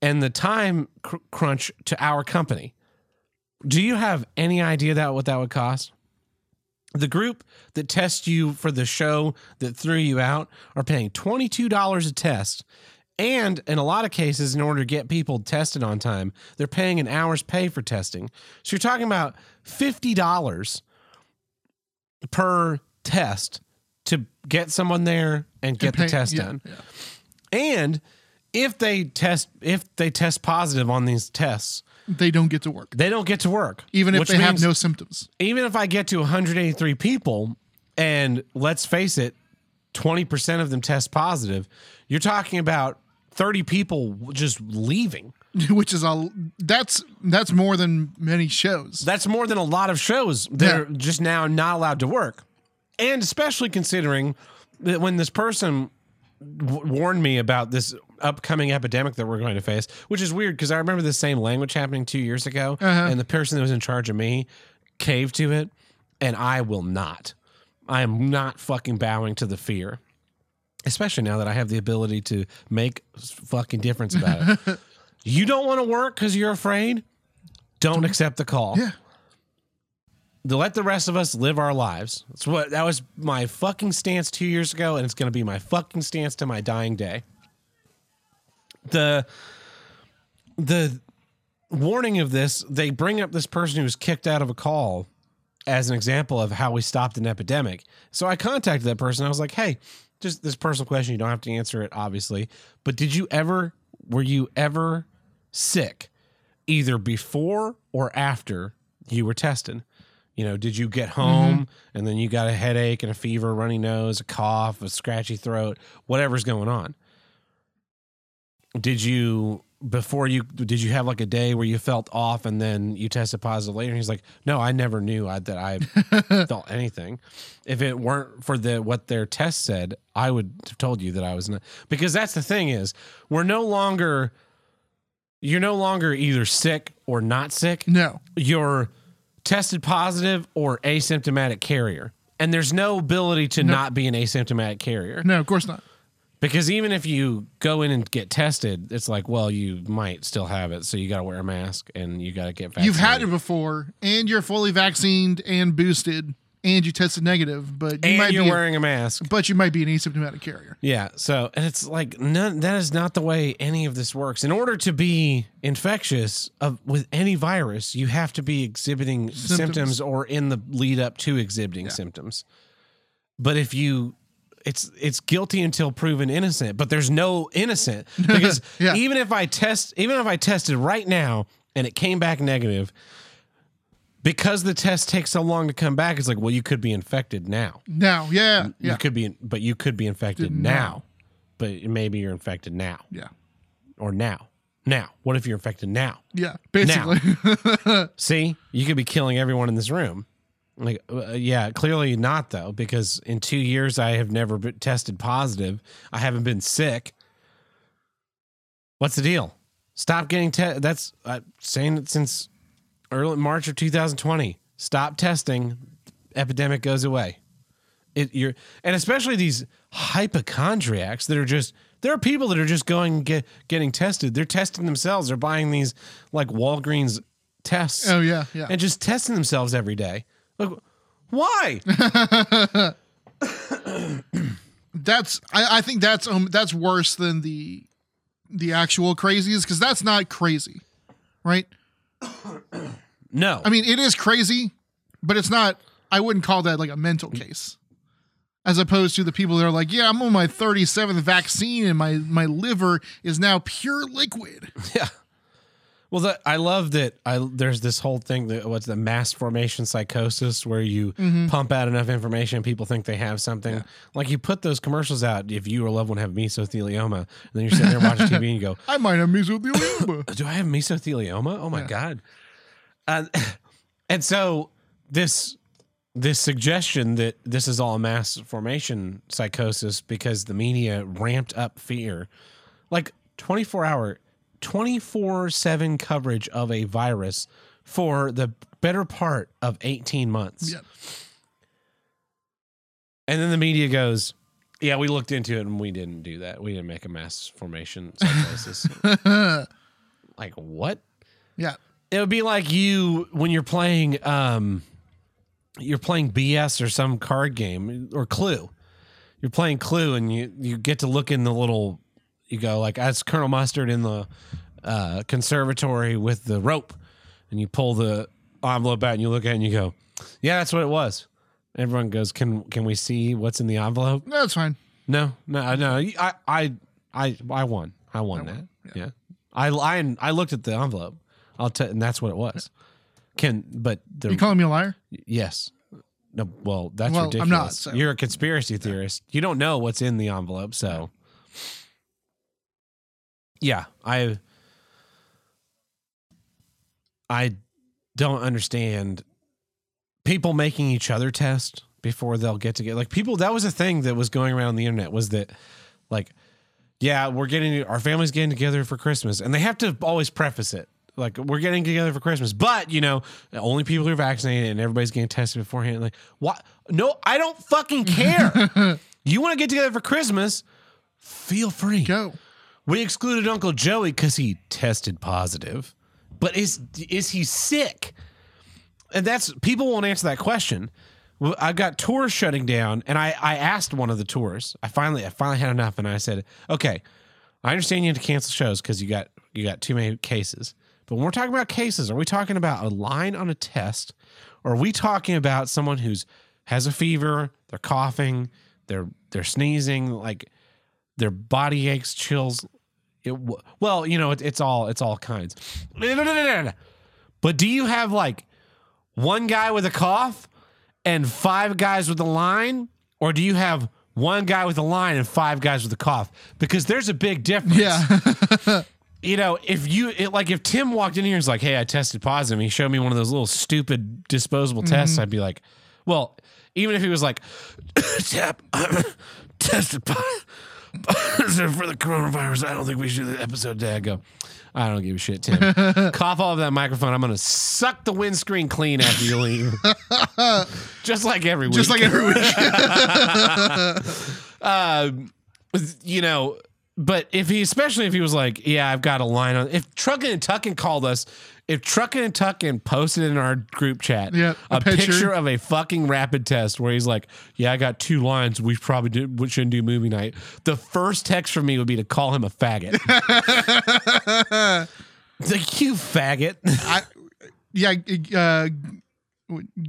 and the time cr- crunch to our company. Do you have any idea that what that would cost? The group that tests you for the show that threw you out are paying $22 a test. And in a lot of cases, in order to get people tested on time, they're paying an hour's pay for testing. So you're talking about $50 per test to get someone there and get Pay- the test yeah, done. yeah. And if they test if they test positive on these tests, They don't get to work, they don't get to work. even if they have no symptoms. even if I get to 183 people and let's face it, 20% of them test positive, you're talking about 30 people just leaving. Which is a that's that's more than many shows. That's more than a lot of shows They're just now not allowed to work. And especially considering that when this person w- warned me about this upcoming epidemic that we're going to face, which is weird because I remember the same language happening two years ago, Uh-huh. and the person that was in charge of me caved to it, and I will not. I am not fucking bowing to the fear, especially now that I have the ability to make fucking difference about it. you don't want to work because you're afraid? Don't accept the call yeah. to let the rest of us live our lives. That's what that was my fucking stance two years ago, and it's going to be my fucking stance to my dying day. The the warning of this, they bring up this person who was kicked out of a call, as an example of how we stopped an epidemic. So I contacted that person. I was like, "Hey, just this personal question. You don't have to answer it, obviously. But did you ever? Were you ever sick, either before or after you were tested?" You know, did you get mm-hmm. home and then you got a headache and a fever, runny nose, a cough, a scratchy throat, whatever's going on? Did you before you did you have like a day where you felt off and then you tested positive later? And he's like, no, I never knew I, that I felt anything. If it weren't for the what their test said, I would have told you that I was not because that's the thing is we're no longer you're no longer either sick or not sick No. you're tested positive or asymptomatic carrier. And there's no ability to not be an asymptomatic carrier. No, of course not. Because even if you go in and get tested, it's like, well, you might still have it. So you got to wear a mask and you got to get vaccinated. You've had it before, and you're fully vaccinated and boosted, and you tested negative, but you and might you're be, wearing a mask. but you might be an asymptomatic carrier. Yeah. So, and it's like, none, that is not the way any of this works. In order to be infectious of, with any virus, you have to be exhibiting symptoms, Symptoms. or in the lead up to exhibiting symptoms. But if you, it's it's guilty until proven innocent. But there's no innocent because Yeah. even if I test, even if I tested right now and it came back negative, because the test takes so long to come back, it's like, well, you could be infected now. Now, yeah, yeah, You could be, but you could be infected Now. now. But maybe you're infected now yeah, or now. Now, what if you're infected now? yeah. Basically, See, you could be killing everyone in this room. Like, uh, yeah, clearly not though, because in two years I have never been tested positive. I haven't been sick. What's the deal? Stop getting tested. That's uh, saying it since early March of 2020. Stop testing. Epidemic goes away. It you're and especially these hypochondriacs that are just there are people that are just going get getting tested. They're testing themselves. They're buying these like Walgreens tests oh yeah, yeah. and just testing themselves every day. Like, why? that's I, I think that's um that's worse than the the actual crazies because that's not crazy, right? no. I mean, it is crazy, but it's not. I wouldn't call that like a mental mm. case, as opposed to the people that are like, "Yeah, I'm on my 37th vaccine, and my my liver is now pure liquid." yeah. Well, the, I love that. I there's this whole thing that what's the mass formation psychosis where you mm-hmm. pump out enough information, people think they have something. Like you put those commercials out if you or a loved one have mesothelioma, and then you're sitting there watching TV and you go, I might have mesothelioma. do I have mesothelioma? Oh my god! Uh, and so this this suggestion that this is all mass formation psychosis because the media ramped up fear, like twenty four hour, twenty four seven coverage of a virus for the better part of eighteen months, yeah. and then the media goes. Yeah, we looked into it and we didn't do that. We didn't make a mass formation psychosis. like what? yeah. It would be like you when you're playing um you're playing BS or some card game or Clue. You're playing Clue and you you get to look in the little you go like as Colonel Mustard in the uh conservatory with the rope and you pull the envelope out and you look at it and you go, "Yeah, that's what it was." Everyone goes, "Can can we see what's in the envelope?" "No, that's fine. No, no, no. I, I, I, I won. I won that. Yeah. I, I, I looked at the envelope. I'll tell, and that's what it was. Can, but the You calling me a liar? yes, no. Well, that's Well, I'm ridiculous. not, so- You're a conspiracy theorist. You don't know what's in the envelope, so yeah, I, I don't understand people making each other test before they'll get together. Like people, that was a thing that was going around the internet was that like, yeah, we're getting our family's getting together for Christmas, and they have to always preface it like we're getting together for Christmas, but you know, only people who are vaccinated and everybody's getting tested beforehand. Like, what? No, I don't fucking care. you want to get together for Christmas? Feel free. Go. We excluded Uncle Joey because he tested positive, but is is he sick? And that's people won't answer that question. Well, I got tours shutting down, and I I asked one of the tours. I finally I finally had enough, and I said, okay, I understand you had to cancel shows because you got you got too many cases, But when we're talking about cases, are we talking about a line on a test, or are we talking about someone who's has a fever, they're coughing, they're they're sneezing, like their body aches, chills. It, well, you know, it, it's all it's all kinds. But do you have like one guy with a cough and five guys with a line, or do you have one guy with a line and five guys with a cough? Because there's a big difference. Yeah. You know, if you it, like, if Tim walked in here and was like, "Hey, I tested positive," and he showed me one of those little stupid disposable tests, I'd be like, "Well." Even if he was like, "Tap, tested positive for the coronavirus," I don't think we should do the episode today. I go, I don't give a shit, Tim. Cough all of that microphone. I'm gonna suck the windscreen clean after you leave, just like every week. Just like every week. uh, you know, but if he, especially if he was like, yeah, I've got a line on. If Truckin' and Tuckin called us, if Truckin' and Tuckin posted in our group chat a, a picture. picture. of a fucking rapid test where he's like, yeah, I got two lines. We probably did, we shouldn't do movie night. The first text from me would be to call him a faggot. Like you faggot. I, yeah. Uh,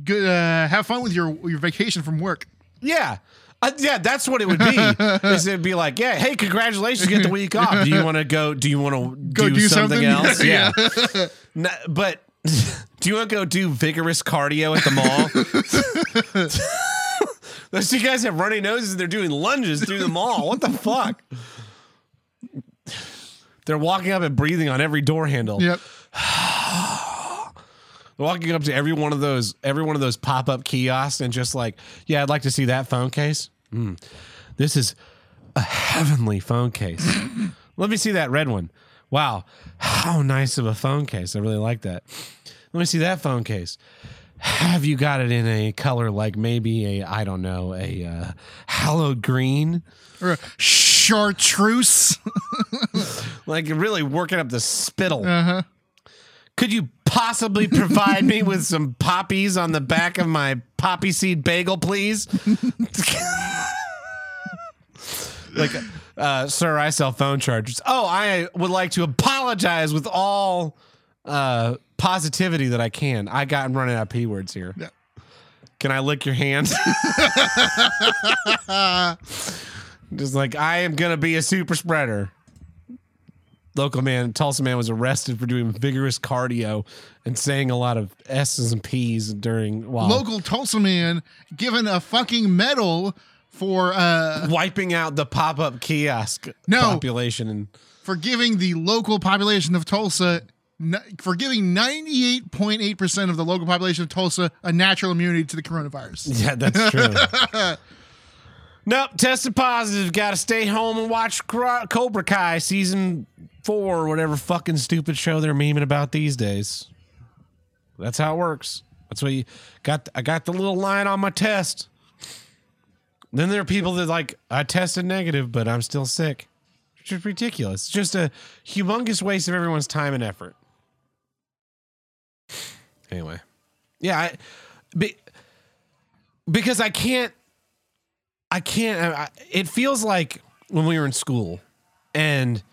good. Uh, have fun with your your vacation from work. Yeah. Uh, yeah, that's what it would be. is it'd be like, yeah, hey, congratulations, get the week off. Do you want to go? Do you want to Go do, do something, something? else? Yeah. Yeah, No, but do you want to go do vigorous cardio at the mall? Those two guys have runny noses and they're doing lunges through the mall. What the fuck? They're walking up and breathing on every door handle. Yep. walking up to every one of those every one of those pop-up kiosks and just like yeah i'd like to see that phone case Mm. this is a heavenly phone case. Let me see that red one. Wow how nice of a phone case. I really like that. Let me see that phone case. Have you got it in a color like maybe a i don't know a uh, hallowed green? Or a chartreuse. like really working up the spittle. Uh huh. Could you possibly provide me with some poppies on the back of my poppy seed bagel, please? like, uh, sir, I sell phone chargers. Oh, I would like to apologize with all uh, positivity that I can. I got running out of p words here. Yeah. Can I lick your hand? Just like I am gonna be a super spreader. Local man, Tulsa man, was arrested for doing vigorous cardio and saying a lot of S's and P's during while Local Tulsa man given a fucking medal for uh wiping out the pop up kiosk No. population and for giving the local population of Tulsa for giving 98.8% of the local population of Tulsa a natural immunity to the coronavirus. Yeah, that's true. nope, tested positive. Got to stay home and watch Cobra Kai season four or whatever fucking stupid show they're memeing about these days. That's how it works. That's what you got. I got the little line on my test. Then there are people that like I tested negative, but I'm still sick. It's just ridiculous. It's just a humongous waste of everyone's time and effort. Anyway, yeah, I, be, because I can't. I can't. I, it feels like when we were in school, and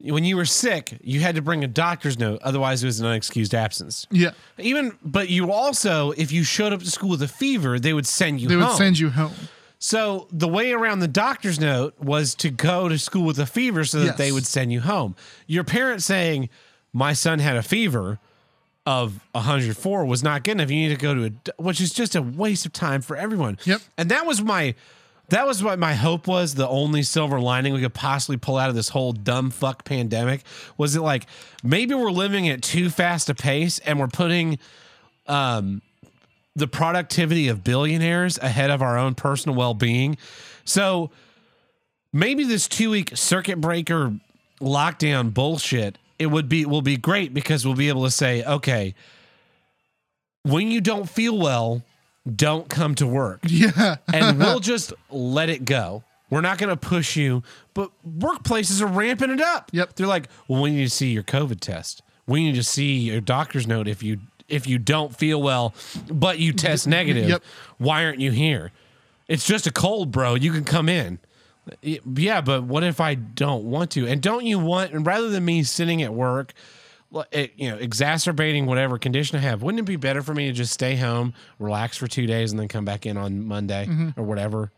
when you were sick, you had to bring a doctor's note. Otherwise, it was an unexcused absence. Yeah. Even, but you also, if you showed up to school with a fever, they would send you They would home. send you home. So the way around the doctor's note was to go to school with a fever so that Yes. they would send you home. Your parents saying, "My son had a fever of 104" was not good enough. You need to go to a, which is just a waste of time for everyone. Yep. And that was my, that was what my hope was. The only silver lining we could possibly pull out of this whole dumb fuck pandemic was it like maybe we're living at too fast a pace and we're putting um, the productivity of billionaires ahead of our own personal well-being. So maybe this two-week circuit breaker lockdown bullshit it would be will be great because we'll be able to say, okay, when you don't feel well, don't come to work. Yeah. And we'll just let it go. We're not going to push you, but workplaces are ramping it up. Yep. They're like, well, we need to see your COVID test. We need to see your doctor's note if you if you don't feel well, but you test negative. Yep. Why aren't you here? It's just a cold, bro. You can come in. Yeah, but what if I don't want to? And don't you want? And rather than me sitting at work, it, you know, exacerbating whatever condition I have. Wouldn't it be better for me to just stay home, relax for two days, and then come back in on Monday Mm-hmm. or whatever,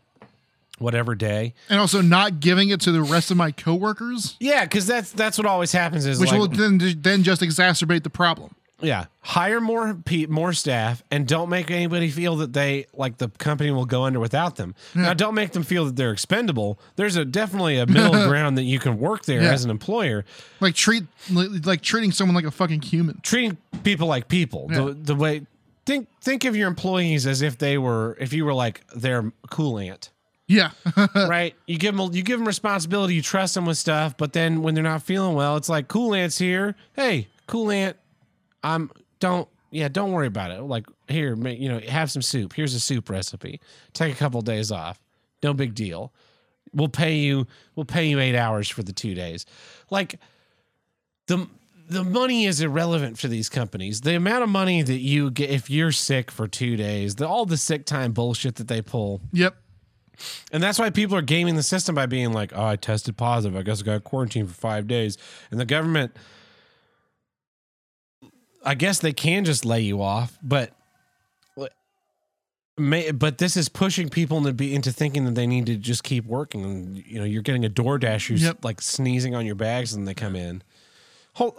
whatever day? and also not giving it to the rest of my coworkers, Yeah, because that's that's what always happens. Is which like, will then then just exacerbate the problem. Yeah, hire more pe- more staff, and don't make anybody feel that they like the company will go under without them. Hmm. Now, don't make them feel that they're expendable. There's a definitely a middle ground that you can work there Yeah. as an employer. Like treat like, like treating someone like a fucking human. treating people like people. Yeah. The the way think think of your employees as if they were if you were like their cool aunt. Yeah, right? You give them you give them responsibility, you trust them with stuff, but then when they're not feeling well, it's like cool aunt's here. Hey, cool aunt, I'm don't yeah, don't worry about it. Like here, you know, have some soup. Here's a soup recipe. Take a couple days off. No big deal. We'll pay you we'll pay you 8 hours for the 2 days. Like the the money is irrelevant for these companies. The amount of money that you get if you're sick for 2 days, the, all the sick time bullshit that they pull yep. and that's why people are gaming the system by being like, oh, I tested positive. I guess I got quarantined for five days. And the government, I guess they can just lay you off, but. May, but this is pushing people into be into thinking that they need to just keep working. And you know, you're getting a DoorDash who's Yep. like sneezing on your bags and they come in. Whole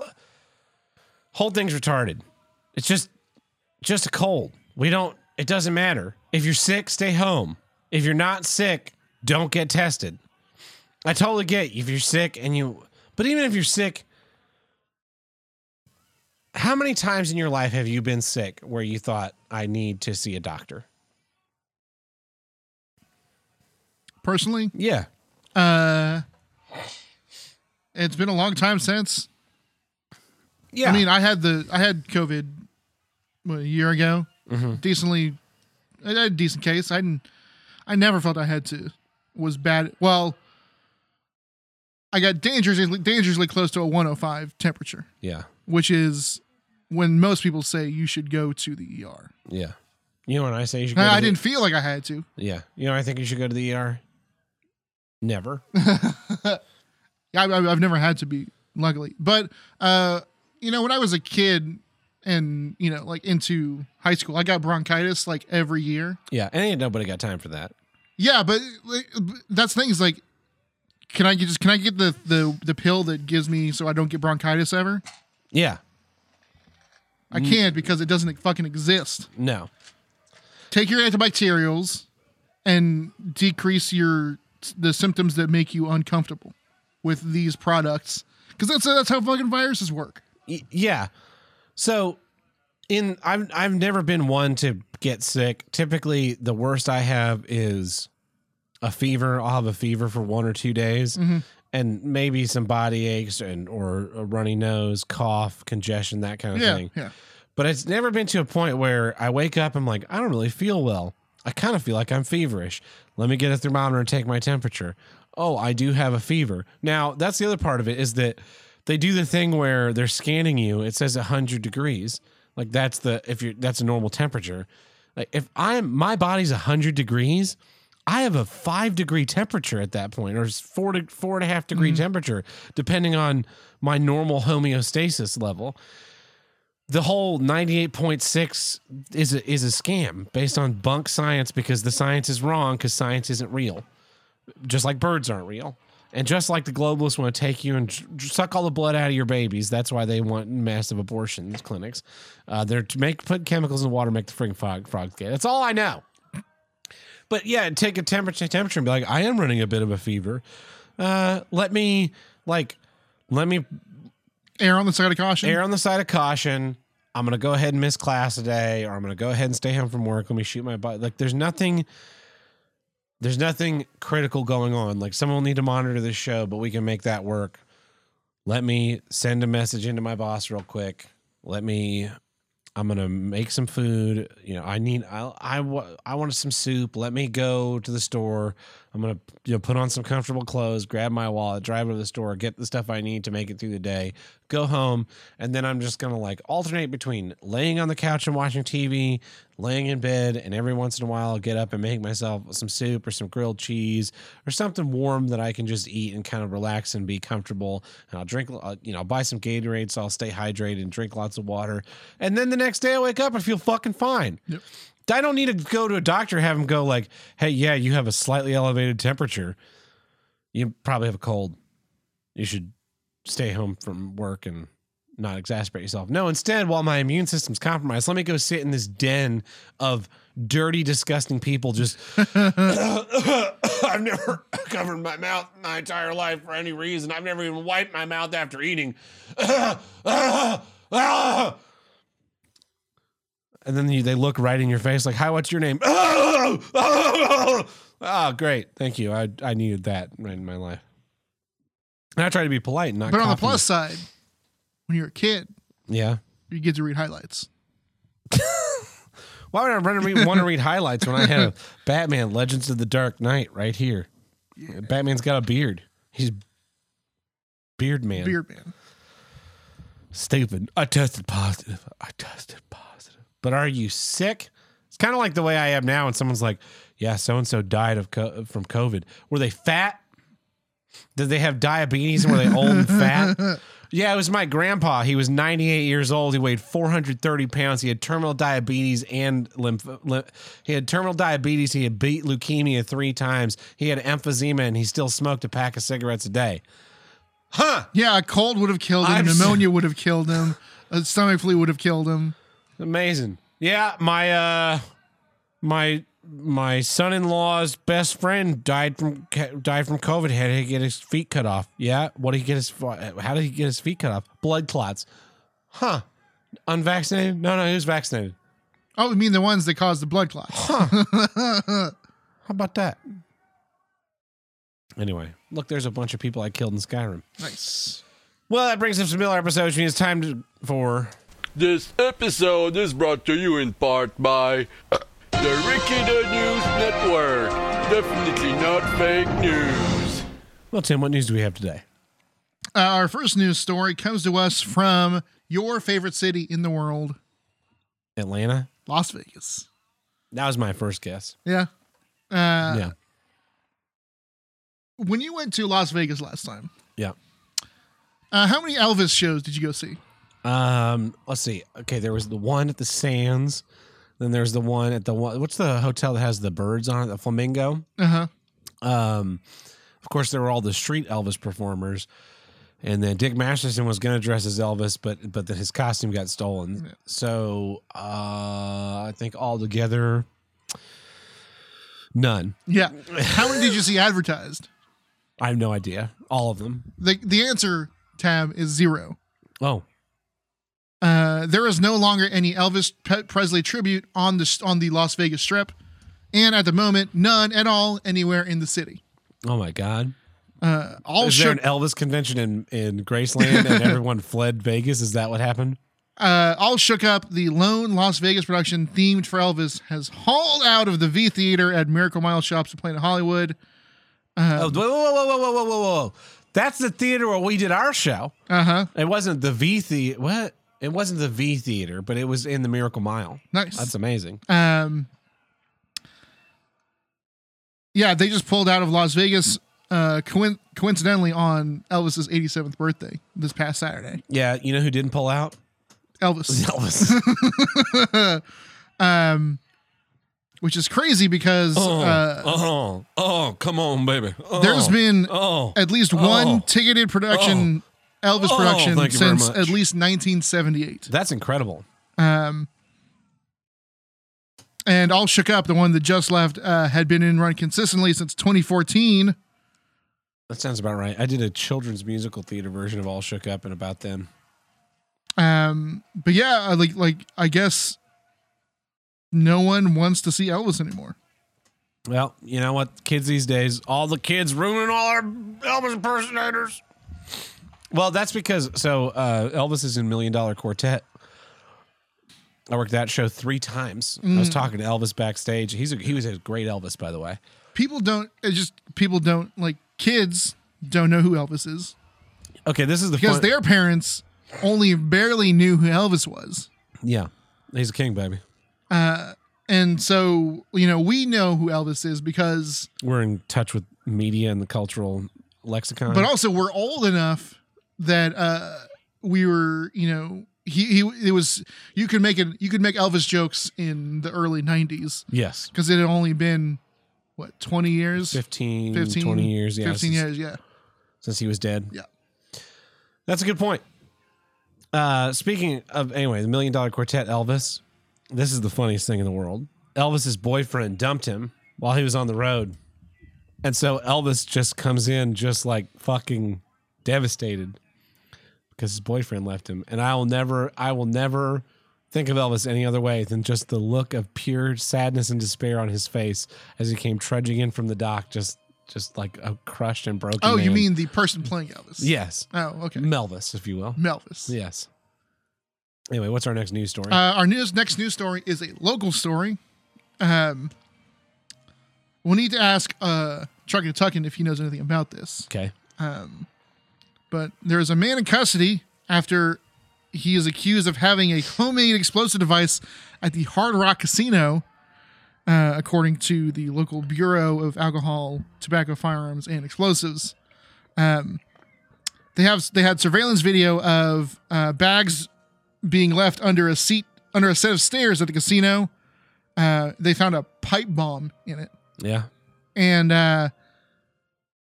whole thing's retarded. It's just just a cold. We don't. It doesn't matter if you're sick. Stay home. If you're not sick, don't get tested. I totally get if you're sick and you. But even if you're sick, how many times in your life have you been sick where you thought I need to see a doctor? Personally, Yeah. uh, it's been a long time since. Yeah. I mean, I had the I had COVID what, a year ago. Mm-hmm. Decently, I had a decent case. I didn't. I never felt I had to. Was bad. Well, I got dangerously dangerously close to a 105 temperature, yeah. Which is when most people say you should go to the ER. Yeah. You know what I say? You should go I, I the- didn't feel like I had to. Yeah. You know, I think you should go to the ER. Never. I, I, I've never had to be, luckily. But uh, you know, when I was a kid and you know, like into high school, I got bronchitis like every year. Yeah. And ain't nobody got time for that. Yeah, but like, that's the thing is like, can I get just can I get the the the pill that gives me so I don't get bronchitis ever? Yeah. I mm. can't because it doesn't fucking exist. No. Take your antibacterials and decrease your the symptoms that make you uncomfortable with these products because that's that's how fucking viruses work. Y- yeah. So in I've I've never been one to get sick. Typically the worst I have is a fever. I'll have a fever for one or two days mm-hmm. And maybe some body aches and or a runny nose, cough, congestion, that kind of Yeah, thing. yeah. But it's never been to a point where I wake up, I'm like, I don't really feel well. I kind of feel like I'm feverish. Let me get a thermometer and take my temperature. Oh, I do have a fever. Now, that's the other part of it is that they do the thing where they're scanning you. It says 100 degrees. Like that's the if you're that's a normal temperature. Like if I'm my body's 100 degrees, I have a five degree temperature at that point, or four to four and a half degree temperature, depending on my normal homeostasis level the whole 98.6 is a, is a scam based on bunk science because the science is wrong because science isn't real. Just like birds aren't real. And just like the globalists want to take you and suck all the blood out of your babies, that's why they want massive abortions clinics. Uh, they're to make put chemicals in the water, make the freaking frog, frogs gay. That's all I know. But yeah, take a temperature temperature and be like, I am running a bit of a fever. Uh, let me like, let me Air on the side of caution. err on the side of caution. I'm gonna go ahead and miss class today, or I'm gonna go ahead and stay home from work. Let me shoot my butt. Like, there's nothing. There's nothing critical going on. Like, someone will need to monitor this show, but we can make that work. Let me send a message into my boss real quick. Let me. I'm gonna make some food. You know, I need. I I, I wanted some soup. Let me go to the store. I'm gonna you know put on some comfortable clothes, grab my wallet, drive to the store, get the stuff I need to make it through the day, go home, and then I'm just gonna like alternate between laying on the couch and watching TV, laying in bed, and every once in a while I'll get up and make myself some soup or some grilled cheese or something warm that I can just eat and kind of relax and be comfortable. And I'll drink, uh, you know, I'll buy some Gatorade so I'll stay hydrated and drink lots of water. And then the next day I wake up and feel fucking fine. Yep. I don't need to go to a doctor, have him go like, "Hey, yeah, you have a slightly elevated temperature. You probably have a cold. You should stay home from work and not exacerbate yourself." No, instead, while my immune system's compromised, let me go sit in this den of dirty, disgusting people. Just, I've never covered my mouth my entire life for any reason. I've never even wiped my mouth after eating. and then you, they look right in your face like, "Hi, what's your name?" Oh, great, thank you. I I needed that right in my life. And I try to be polite, and not. But on the plus side, when you're a kid, yeah. you get to read highlights. Why would I run read, want to read highlights when I have Batman: Legends of the Dark Knight right here? Batman's got a beard. He's beard man. Beard man. Stupid. I tested positive. I tested positive. But are you sick? It's kind of like the way I am now, and someone's like, "Yeah, so and so died of co- from COVID. Were they fat? Did they have diabetes and were they old and fat?" Yeah, it was my grandpa. He was 98 years old. He weighed 430 pounds. He had terminal diabetes and lymph. lymph he had terminal diabetes. He had beat leukemia three times. He had emphysema, and he still smoked a pack of cigarettes a day. Huh? Yeah, a cold would have killed him. I'm pneumonia would have killed him. A stomach flu would have killed him. Amazing. Yeah, my uh my my son-in-law's best friend died from died from COVID. Had to get his feet cut off. Yeah, what did he get his how did he get his feet cut off? Blood clots. Huh. Unvaccinated? No, no, he was vaccinated. Oh, you mean the ones that cause the blood clots? How about that? Anyway, look, there's a bunch of people I killed in Skyrim. nice. Well, that brings us to Miller episode, which means it's time to, for This episode is brought to you in part by uh, the Ricky the News Network. Definitely not fake news. well, Tim. What news do we have today? Uh, our first news story comes to us from your favorite city in the world, Atlanta. Las Vegas. That was my first guess. Yeah. Uh, yeah, When you went to Las Vegas last time, yeah. uh, how many Elvis shows did you go see? Um, let's see. Okay, there was the one at the Sands. Then there's the one at the one. What's the hotel that has the birds on it? The Flamingo. Uh huh. Um, of course, there were all the street Elvis performers, and then Dick Masterson was going to dress as Elvis, but but then his costume got stolen. So uh, I think altogether, none. Yeah. How many did you see advertised? I have no idea. All of them. The the answer tab is zero. Oh, uh, there is no longer any Elvis Presley tribute on the on the Las Vegas Strip, and at the moment, none at all anywhere in the city. Oh my God! Uh, all is there an Elvis convention in in Graceland, and everyone fled Vegas? Is that what happened? Uh, all shook up. The lone Las Vegas production themed for Elvis has hauled out of the V Theater at Miracle Mile Shops in Hollywood. Oh, um, whoa, whoa, whoa, whoa, whoa, whoa, whoa! That's the theater where we did our show. Uh huh. It wasn't the V Theater. What? It wasn't the V theater, but it was in the Miracle Mile. Nice. That's amazing. Um, yeah, they just pulled out of Las Vegas. Uh, coin- coincidentally, on Elvis's 87th birthday this past Saturday. Yeah, you know who didn't pull out? Elvis. Elvis. um, which is crazy because uh, oh, oh, come on, baby. Oh, there's been oh, at least one Oh. ticketed production, Elvis Oh, production, thank you very since at least 1978. that's incredible. Um, and All Shook Up, the one that just left, uh, had been in run consistently since 2014. That sounds about right. I did a children's musical theater version of All Shook Up and about them. Um, but yeah, like like I guess no one wants to see Elvis anymore. Well, you know what? Kids these days, all the kids ruining all our Elvis impersonators. Well, that's because so uh, Elvis is in Million Dollar Quartet. I worked that show three times. I was talking to Elvis backstage. He's a, he was a great Elvis, by the way. people don't. It's just people don't like kids don't know who Elvis is Okay, this is the because fun- their parents only barely knew who Elvis was. yeah, he's a king, baby. And so, you know, we know who Elvis is because, We're in touch with media and the cultural lexicon. but also we're old enough that uh we were, you know, he he it was you could make it you could make Elvis jokes in the early 90s yes, because it had only been what 20 years 15, 15 20 years. Yeah, 15 since, years yeah since he was dead. Yeah. That's a good point. Uh, speaking of, anyway, the Million Dollar Quartet, Elvis. This is the funniest thing in the world. Elvis's boyfriend dumped him while he was on the road. And so Elvis just comes in just like fucking devastated because his boyfriend left him. And I will never, I will never think of Elvis any other way than just the look of pure sadness and despair on his face as he came trudging in from the dock, just, just like a crushed and broken. oh you mean the person playing Elvis yes, oh okay Melvis, if you will. Melvis Yes. Anyway, what's our next news story? Uh, our news next news story is a local story. Um, we'll need to ask uh, Chucky Tuckin if he knows anything about this. okay. But there is a man in custody after he is accused of having a homemade explosive device at the Hard Rock Casino, uh, according to the local Bureau of Alcohol, Tobacco, Firearms, and Explosives. Um, they have they had surveillance video of uh, bags being left under a seat under a set of stairs at the casino. Uh, they found a pipe bomb in it, Yeah. and uh,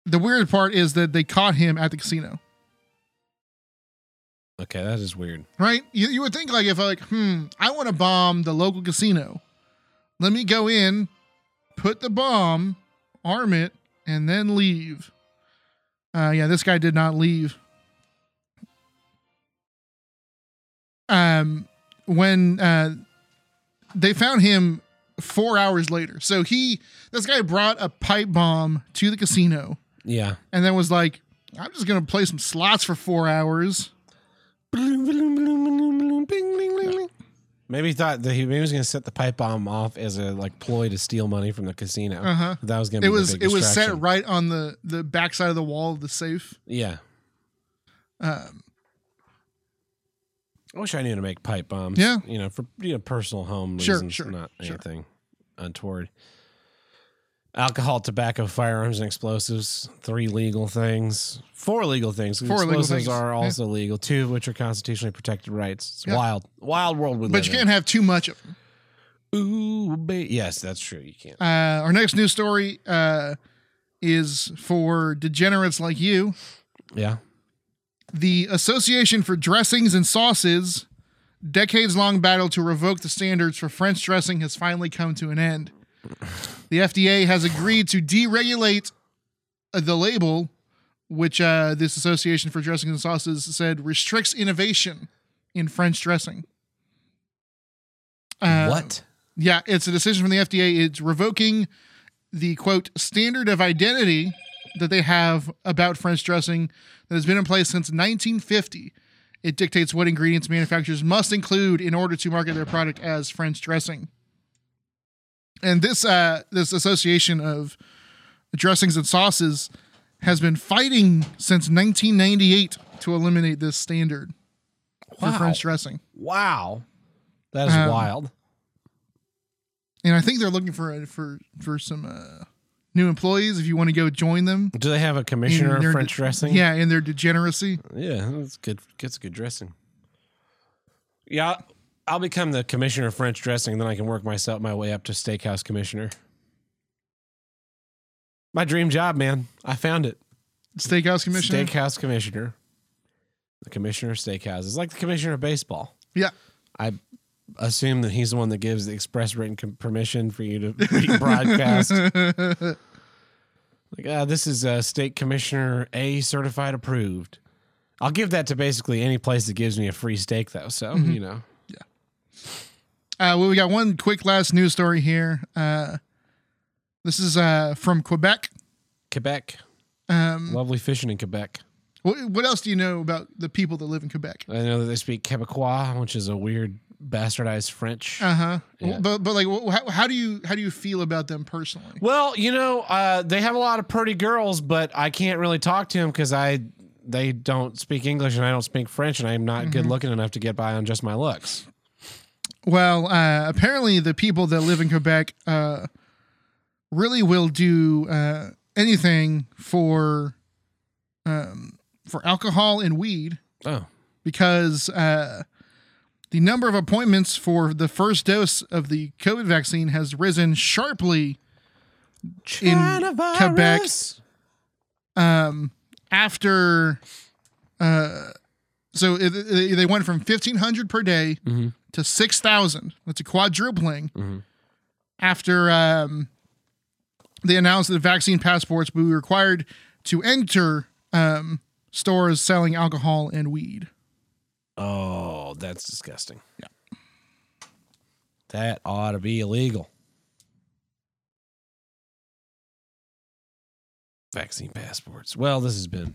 the weird part is that they caught him at the casino. Okay, that is weird. right? You, you would think like if I like, hmm, I want to bomb the local casino. Let me go in, put the bomb, arm it, and then leave. Uh, yeah, this guy did not leave. Um, when uh, they found him four hours later, so he, this guy brought a pipe bomb to the casino, Yeah. and then was like, "I'm just gonna play some slots for four hours." Maybe he thought that he maybe was going to set the pipe bomb off as a like ploy to steal money from the casino. Uh-huh. That was going to be it was it was set right on the the backside of the wall of the safe. Yeah. Um, I wish I knew how to make pipe bombs. Yeah. You know, for you know personal home Sure, reasons, sure, not sure. anything untoward. Alcohol, tobacco, firearms, and explosives. Three legal things. Four legal things. Four legal things, are yeah. also legal. Two of which are constitutionally protected rights. It's Yeah. wild. Wild world we but you in. can't have too much of them. Ooh, ba- yes, that's true. You can't. Uh, our next news story uh, is for degenerates like you. Yeah. The Association for Dressings and Sauces, decades long battle to revoke the standards for French dressing has finally come to an end. The FDA has agreed to deregulate uh, the label, which uh, this Association for Dressings and Sauces said restricts innovation in French dressing. Uh, what? Yeah, it's a decision from the FDA. It's revoking the quote standard of identity that they have about French dressing that has been in place since 1950. It dictates what ingredients manufacturers must include in order to market their product as French dressing. And this uh, this association of dressings and sauces has been fighting since 1998 to eliminate this standard for French dressing. Wow. That is Um, wild. and I think they're looking for for for some uh, new employees. If you want to go join them, Do they have a commissioner of French de- dressing? Yeah, in their degeneracy. Yeah, that's good. Gets a good dressing. Yeah, I'll- become the commissioner of French dressing, then I can work myself my way up to steakhouse commissioner. My dream job, man. I found it. Steakhouse commissioner. Steakhouse commissioner. The commissioner of steakhouses, like the commissioner of baseball. Yeah. I assume that he's the one that gives the express written com- permission for you to broadcast. Like, ah, this is uh, state commissioner A certified approved. I'll give that to basically any place that gives me a free steak, though. So Mm-hmm. you know, Uh, well, we got one quick last news story here. Uh, this is uh, from Quebec. Quebec, Um, lovely fishing in Quebec. what, what else do you know about the people that live in Quebec? I know that they speak Quebecois, which is a weird bastardized French. Uh huh. Yeah. But but like, how, how do you how do you feel about them personally? Well, you know, uh, they have a lot of pretty girls, but I can't really talk to them because I they don't speak English and I don't speak French, and I'm not good looking enough to get by on just my looks. Well, uh, apparently the people that live in Quebec uh, really will do uh, anything for um, for alcohol and weed Oh, because uh, the number of appointments for the first dose of the COVID vaccine has risen sharply in Quebec um, after. Uh, so it, it- they went from 1,500 per day Mhm. To 6,000. That's a quadrupling Mhm. after um, they announced that vaccine passports will be required to enter um, stores selling alcohol and weed. Oh, that's disgusting. Yeah, that ought to be illegal. Vaccine passports. Well, this has been.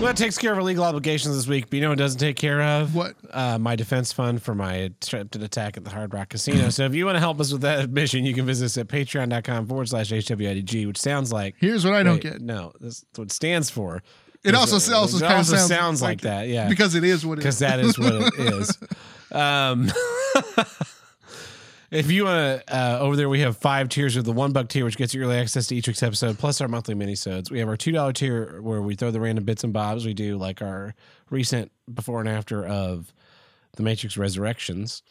Well, that takes care of our legal obligations this week, but you know what it doesn't take care of? What? Uh, my defense fund for my attempted attack at the Hard Rock Casino. so if you want to help us with that mission, you can visit us at patreon.com forward slash HWIDG, which sounds like. Here's what I don't Wait, get. No, that's what it stands for. It Is also also it kind of also sounds, sounds like that, yeah. because it is what it because that is what it is. Um, if you want to, uh, over there we have five tiers of the one buck tier, which gets you early access to each week's episode, plus our monthly minisodes. We have our two dollar tier where we throw the random bits and bobs. We do like our recent before and after of the Matrix Resurrections.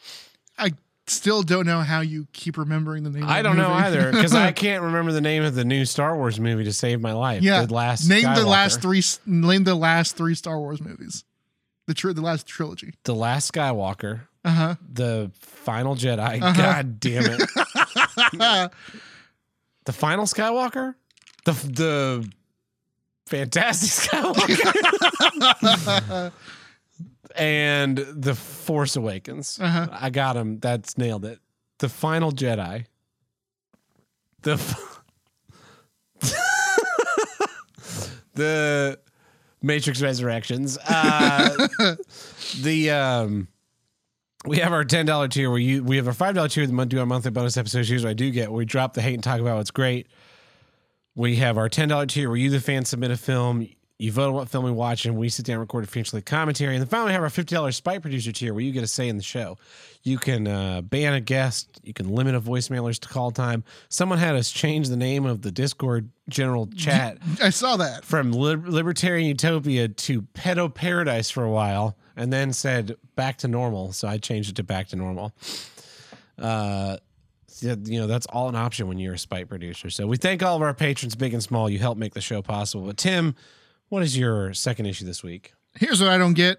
I still don't know how you keep remembering the name. of I don't know either because I can't remember the name of the new Star Wars movie to save my life. yeah. the last name the last three. Name the last three Star Wars movies. The tr- the last trilogy. the last Skywalker, Uh huh. the final Jedi. Uh-huh. God damn it. the final Skywalker, the the fantastic Skywalker, and the Force Awakens. Uh-huh. I got him. That's nailed it. The final Jedi. The f- the Matrix Resurrections. Uh, the um we have our ten dollar tier where you we have our five dollar tier that do our monthly bonus episodes. Here's what I do get: we drop the hate and talk about what's great. We have our ten dollar tier where you, the fan, submit a film. You vote on what film we watch, and we sit down and record a feature commentary. And then finally, we have our fifty dollars spite producer tier where you get a say in the show. You can uh, ban a guest. You can limit a voicemailers to call time. Someone had us change the name of the Discord general chat I saw that. from lib- libertarian utopia to pedo paradise for a while and then said back to normal so i changed it to back to normal uh you know that's all an option when you're a spite producer so we thank all of our patrons big and small you help make the show possible but tim what is your second issue this week Here's what I don't get.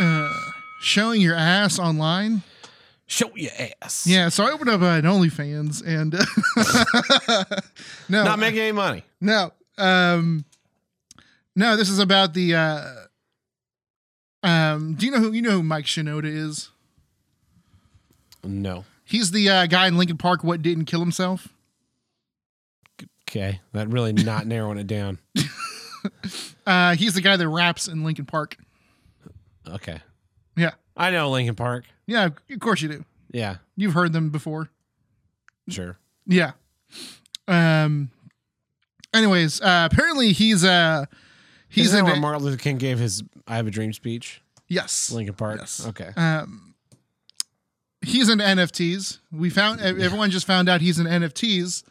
Uh, showing your ass online. show your ass Yeah, so I opened up uh, an OnlyFans and no, not making any money no, um, no. This is about the. Uh, um, do you know who you know who Mike Shinoda is? no He's the uh, guy in Linkin Park. What didn't kill himself? okay that really not narrowing it down Uh, he's the guy that raps in Linkin Park. okay Yeah, i know lincoln park yeah. Of course you do. yeah You've heard them before. sure Yeah. Um. Anyways, uh, apparently he's uh he's in where Martin Luther King gave his "I Have a Dream" speech. yes. Lincoln Park. Yes. Okay. Um. He's in NFTs. We found everyone just found out he's in NFTs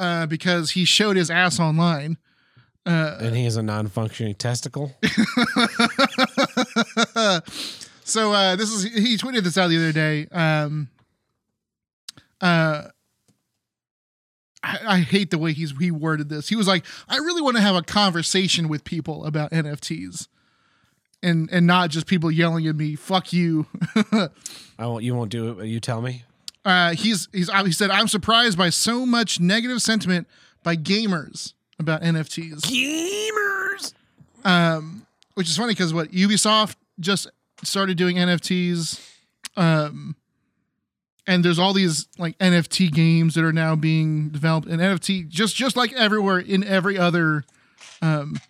uh, because he showed his ass online. Uh, and he has a non-functioning testicle. so uh, this is he tweeted this out the other day. Um, uh, I, I hate the way he's he worded this. He was like, "I really want to have a conversation with people about NFTs, and and not just people yelling at me. Fuck you." I won't. You won't do it. You tell me. uh, he's he's he said, "I'm surprised by so much negative sentiment by gamers about NFTs." Gamers. um, which is funny because what Ubisoft just started doing NFTs, um, and there's all these like NFT games that are now being developed, and NFT just just like everywhere in every other, um,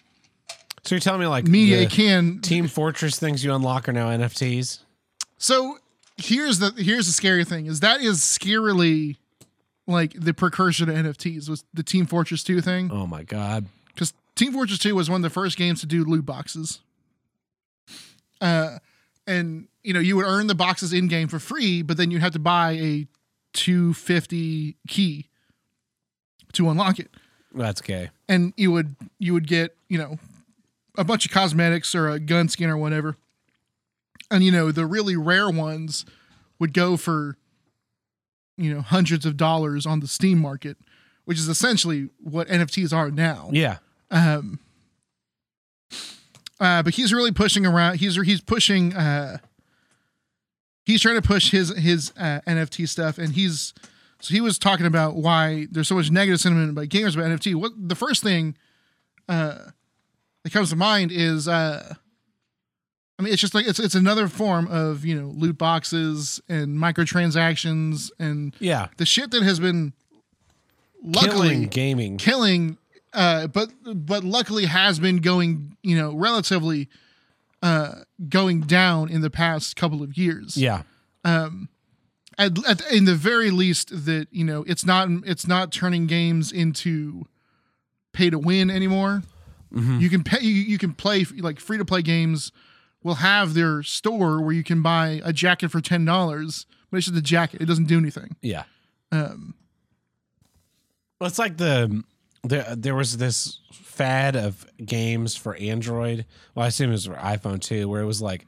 So you're telling me like media can Team Fortress things you unlock are now NFTs? So here's the here's the scary thing is that is scarily like the precursor to NFTs was the Team Fortress 2 thing Oh my god. because Team Fortress 2 was one of the first games to do loot boxes. Uh, and you know you would earn the boxes in game for free, but then you had to buy a 250 key to unlock it, That's gay. and you would you would get you know a bunch of cosmetics or a gun skin or whatever, and you know the really rare ones would go for you know hundreds of dollars on the Steam market, which is essentially what NFTs are now. Yeah. Um, uh, but he's really pushing around. He's he's pushing. Uh, he's trying to push his his uh, NFT stuff, and he's so he was talking about why there's so much negative sentiment about gamers about NFT. What the first thing uh, that comes to mind is, uh, I mean, it's just like it's it's another form of you know loot boxes and microtransactions and Yeah. the shit that has been luckily Killing gaming. killing uh but but luckily has been going you know relatively uh going down in the past couple of years. Yeah. at, at, in the very least that you know it's not it's not turning games into pay to win anymore. You can pay you, you can play like free to play games will have their store where you can buy a jacket for ten dollars but it's just a jacket. It doesn't do anything. Yeah. um Well, it's like the there there was this fad of games for Android. Well, I assume it was for iPhone too, where it was like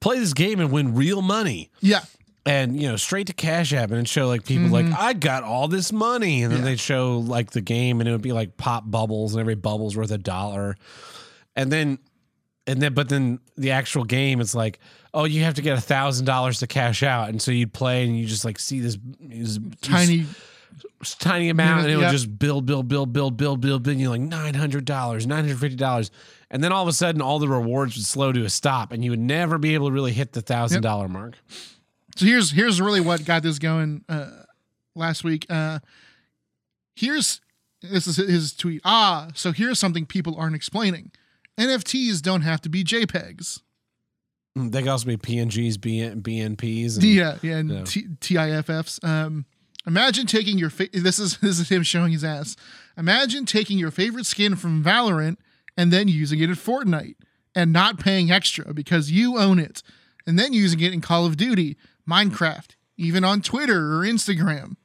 play this game and win real money. yeah And you know, straight to Cash App and it'd show like people like, I got all this money. And then Mm-hmm. Yeah. they'd show like the game and it would be like pop bubbles and every bubble's worth a dollar. And then and then but then the actual game it's like, oh, you have to get a thousand dollars to cash out. And so you'd play and you just like see this, this tiny tiny amount and it would just build, build, build, build, build, build, build. And you're like nine hundred dollars, nine hundred fifty dollars, and then all of a sudden, all the rewards would slow to a stop, and you would never be able to really hit the thousand dollar mark. So here's here's really what got this going uh, last week. Uh, here's this is his tweet. Ah, so here's something people aren't explaining. NFTs don't have to be JPEGs. Mm, They could also be PNGs, BN, BNPs. And, Yeah, yeah, and Yeah. T- TIFFs. Um, imagine taking your fa- this is this is him showing his ass. Imagine taking your favorite skin from Valorant and then using it in Fortnite and not paying extra because you own it, and then using it in Call of Duty, Minecraft, even on Twitter or Instagram.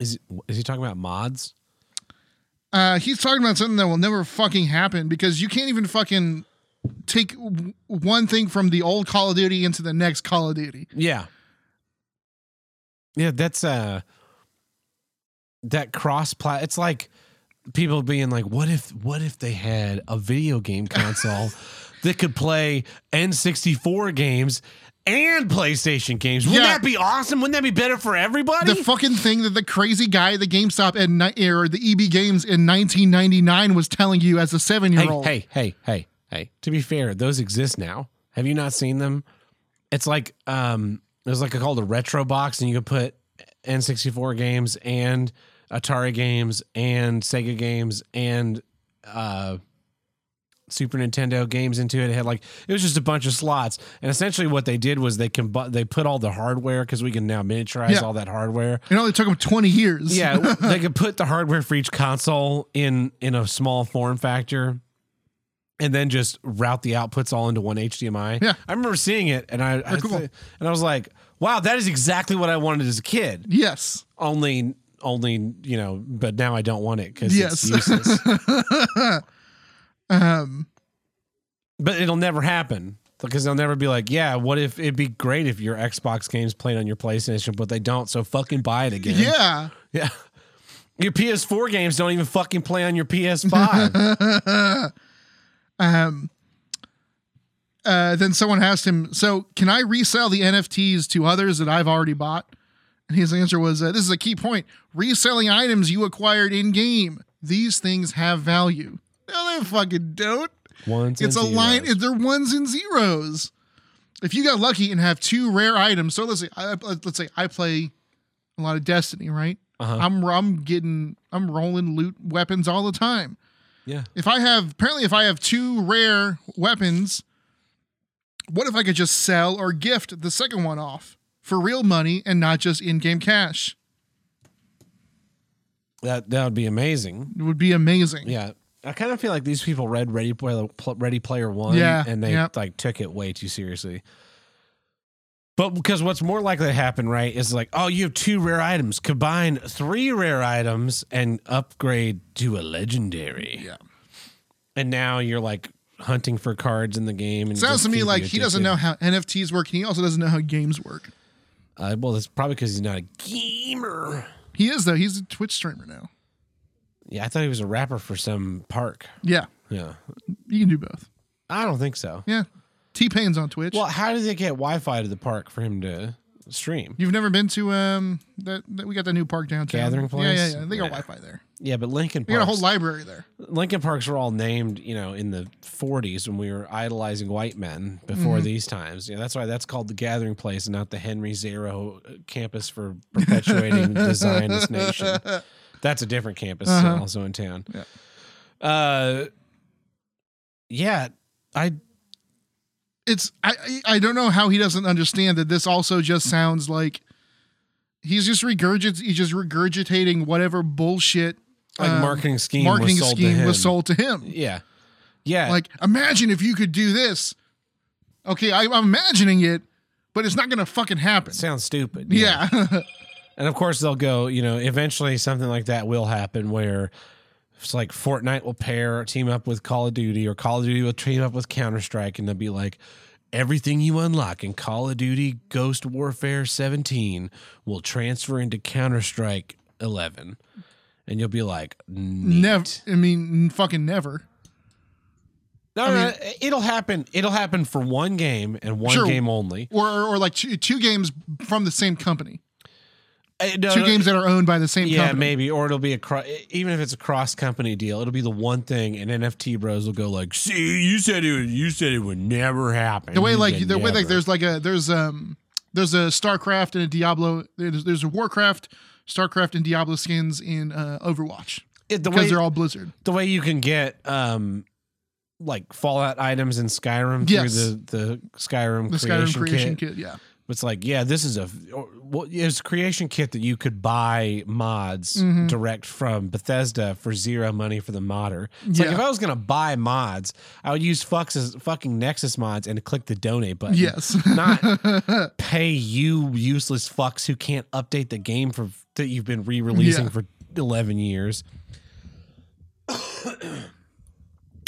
Is is he talking about mods? Uh, he's talking about something that will never fucking happen because you can't even fucking take w- one thing from the old Call of Duty into the next Call of Duty. Yeah, yeah. That's uh, that cross plat. It's like people being like, "What if? What if they had a video game console that could play N64 games?" And PlayStation games. Wouldn't Yeah. that be awesome? Wouldn't that be better for everybody? The fucking thing that the crazy guy at the GameStop at ni- or the EB Games in 1999 was telling you as a seven year hey, old. hey, hey, hey, hey. To be fair, those exist now. Have you not seen them? It's like um there's like a called a retro box and you could put N64 games and Atari games and Sega games and uh Super Nintendo games into it. It had like it was just a bunch of slots, and essentially what they did was they combi- they put all the hardware because we can now miniaturize Yeah. all that hardware. It only took him 20 years. Yeah, they could put the hardware for each console in in a small form factor, and then just route the outputs all into one HDMI. Yeah. I remember seeing it, and I, I cool. and I was like, "Wow, that is exactly what I wanted as a kid." yes. Only, only you know, but now I don't want it because Yes. it's useless. Um, but it'll never happen because they'll never be like, "Yeah, what if it'd be great if your Xbox games played on your PlayStation?" But they don't, so fucking buy it again. yeah. yeah. Your PS4 games don't even fucking play on your PS5. Um, uh, then someone asked him, "So can I resell the NFTs to others that I've already bought?" And his answer was, uh, "This is a key point: reselling items you acquired in game. These things have value. No, they fucking don't. Ones It's a and line. zeros. They're ones and zeros. If you got lucky and have two rare items, so let's say, I, let's say I play a lot of Destiny, right? Uh-huh. I'm I'm getting I'm rolling loot weapons all the time. Yeah. If I have apparently if I have two rare weapons, what if I could just sell or gift the second one off for real money and not just in-game cash? That that would be amazing. It would be amazing. Yeah. I kind of feel like these people read Ready Player Ready Player One, Yeah, and they yeah. like took it way too seriously. But because what's more likely to happen, right, is like, oh, you have two rare items, combine three rare items and upgrade to a legendary. Yeah. And now you're like hunting for cards in the game. And Sounds to me like he doesn't know how NFTs work, and he also doesn't know how games work. Uh, well, that's probably because he's not a gamer. He is though. He's a Twitch streamer now. Yeah, I thought he was a rapper for some park. Yeah, Yeah, you can do both. I don't think so. Yeah, T Pain's on Twitch. Well, how does they get Wi-Fi to the park for him to stream? You've never been to um that, that we got the new park downtown. Gathering place? yeah, yeah. They got Yeah. Wi-Fi there. Yeah, but Lincoln They got a whole library there. Lincoln Parks were all named, you know, in the 40s when we were idolizing white men before Mm-hmm. these times. Yeah, that's why that's called the Gathering Place and not the Henry Zero campus for perpetuating the Zionist nation. That's a different campus Uh-huh. also in town. Yeah. Uh, yeah, I It's I I don't know how he doesn't understand that this also just sounds like he's just regurgit he's just regurgitating whatever bullshit like um, marketing scheme marketing was sold to scheme him. was sold to him. Yeah, yeah. Like, imagine if you could do this. Okay, I, I'm imagining it, but it's not gonna fucking happen. sounds stupid. Yeah, And of course, they'll go, you know, eventually something like that will happen where it's like Fortnite will pair, team up with Call of Duty, or Call of Duty will team up with Counter Strike, and they'll be like, everything you unlock in Call of Duty Ghost Warfare 17 will transfer into Counter Strike 11. And you'll be like, never. I mean, fucking never. No, I mean- no, it'll happen. It'll happen for one game and one Sure. game only. Or, or, or like two, two games from the same company. Uh, no, Two no, games that are owned by the same company. Yeah, company. maybe, or it'll be a cro- even if it's a cross company deal, it'll be the one thing, and NFT bros will go like, "See, you said it, would, you said it would never happen." The way You like the way like there's like a there's um there's a StarCraft and a Diablo. There's, there's a Warcraft, StarCraft, and Diablo skins in uh, Overwatch It- the because way they're all Blizzard. the way you can get um like Fallout items in Skyrim Yes. through the the Skyrim The creation, Skyrim creation kit. kit. Yeah. It's like, yeah, this is a well, it's a creation kit that you could buy mods Mhm. direct from Bethesda for zero money for the modder. It's like if I was gonna buy mods, I would use Fux's fucking Nexus mods and click the donate button. Yes. Not pay you useless fucks who can't update the game for that you've been re-releasing Yeah. for eleven years.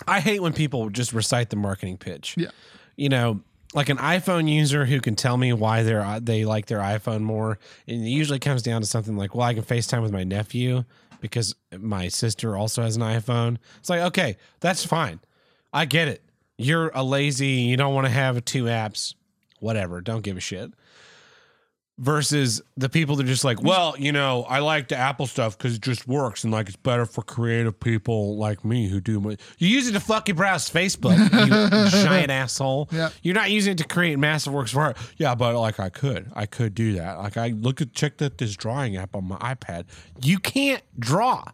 I hate when people just recite the marketing pitch yeah. you know, like an iPhone user who can tell me why they're uh, they like their iPhone more, and it usually comes down to something like, well, I can FaceTime with my nephew because my sister also has an iPhone. It's like, okay, that's fine. I get it. You're a lazy, you don't want to have two apps, whatever, don't give a shit. Versus the people that are just like, well, you know, I like the Apple stuff because it just works and like it's better for creative people like me who do my. You use it to fucking browse Facebook, you giant asshole. Yeah. You're not using it to create massive works of art. Yeah, but like I could, I could do that. Like I look at check that this drawing app on my iPad. You can't draw,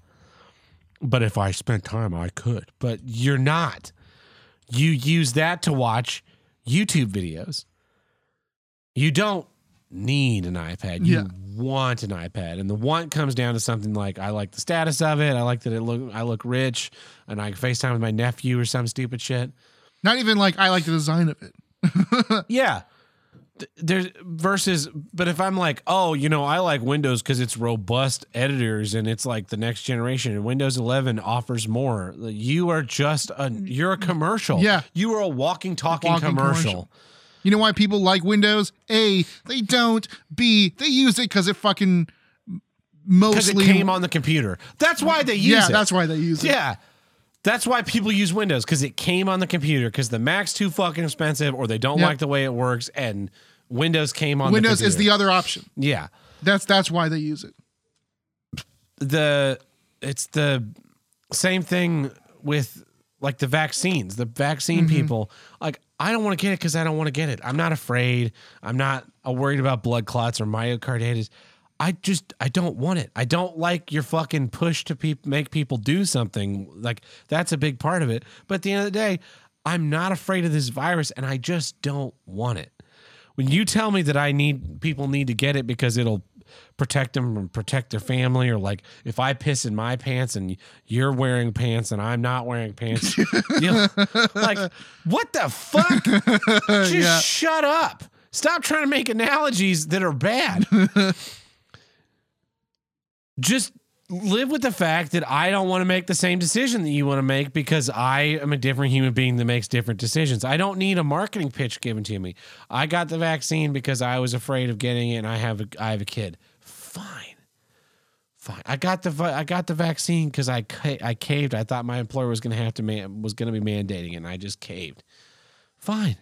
but if I spent time, I could. But you're not. You use that to watch YouTube videos. You don't need an iPad. You Yeah. want an iPad, and the want comes down to something like I like the status of it. I like that it look. I look rich, and I can FaceTime with my nephew or some stupid shit. Not even like I like the design of it. Yeah. There's versus, but if I'm like, oh, you know, I like Windows because it's robust editors and it's like the next generation, and Windows 11 offers more. You are just a, you're a mm. commercial. Yeah. you are a walking, talking Walking commercial. commercial. You know why people like Windows? A, they don't. B, they use it because it fucking Because it mostly came on the computer. That's why they use it. Yeah, it. that's why they use it. Yeah. That's why people use Windows because it came on the computer because the Mac's too fucking expensive or they don't Yep. like the way it works and Windows came on Windows the is the other option. yeah. That's that's why they use it. the it's the same thing with like the vaccines the vaccine mm-hmm. people like i don't want to get it because i don't want to get it i'm not afraid i'm not uh, worried about blood clots or myocarditis I just I don't want it. I don't like your fucking push to peop make people do something. Like that's a big part of it. But at the end of the day, I'm not afraid of this virus and I just don't want it. When you tell me that I need people need to get it because it'll protect them and protect their family or like if I piss in my pants and you're wearing pants and I'm not wearing pants, you know, like what the fuck? Just Yeah. shut up. Stop trying to make analogies that are bad. Just live with the fact that I don't want to make the same decision that you want to make because I am a different human being that makes different decisions. I don't need a marketing pitch given to me. I got the vaccine because I was afraid of getting it and I have a, I have a kid. Fine. Fine. I got the I got the vaccine because I I caved. I thought my employer was going to have to man- was to be mandating it, and I just caved. Fine.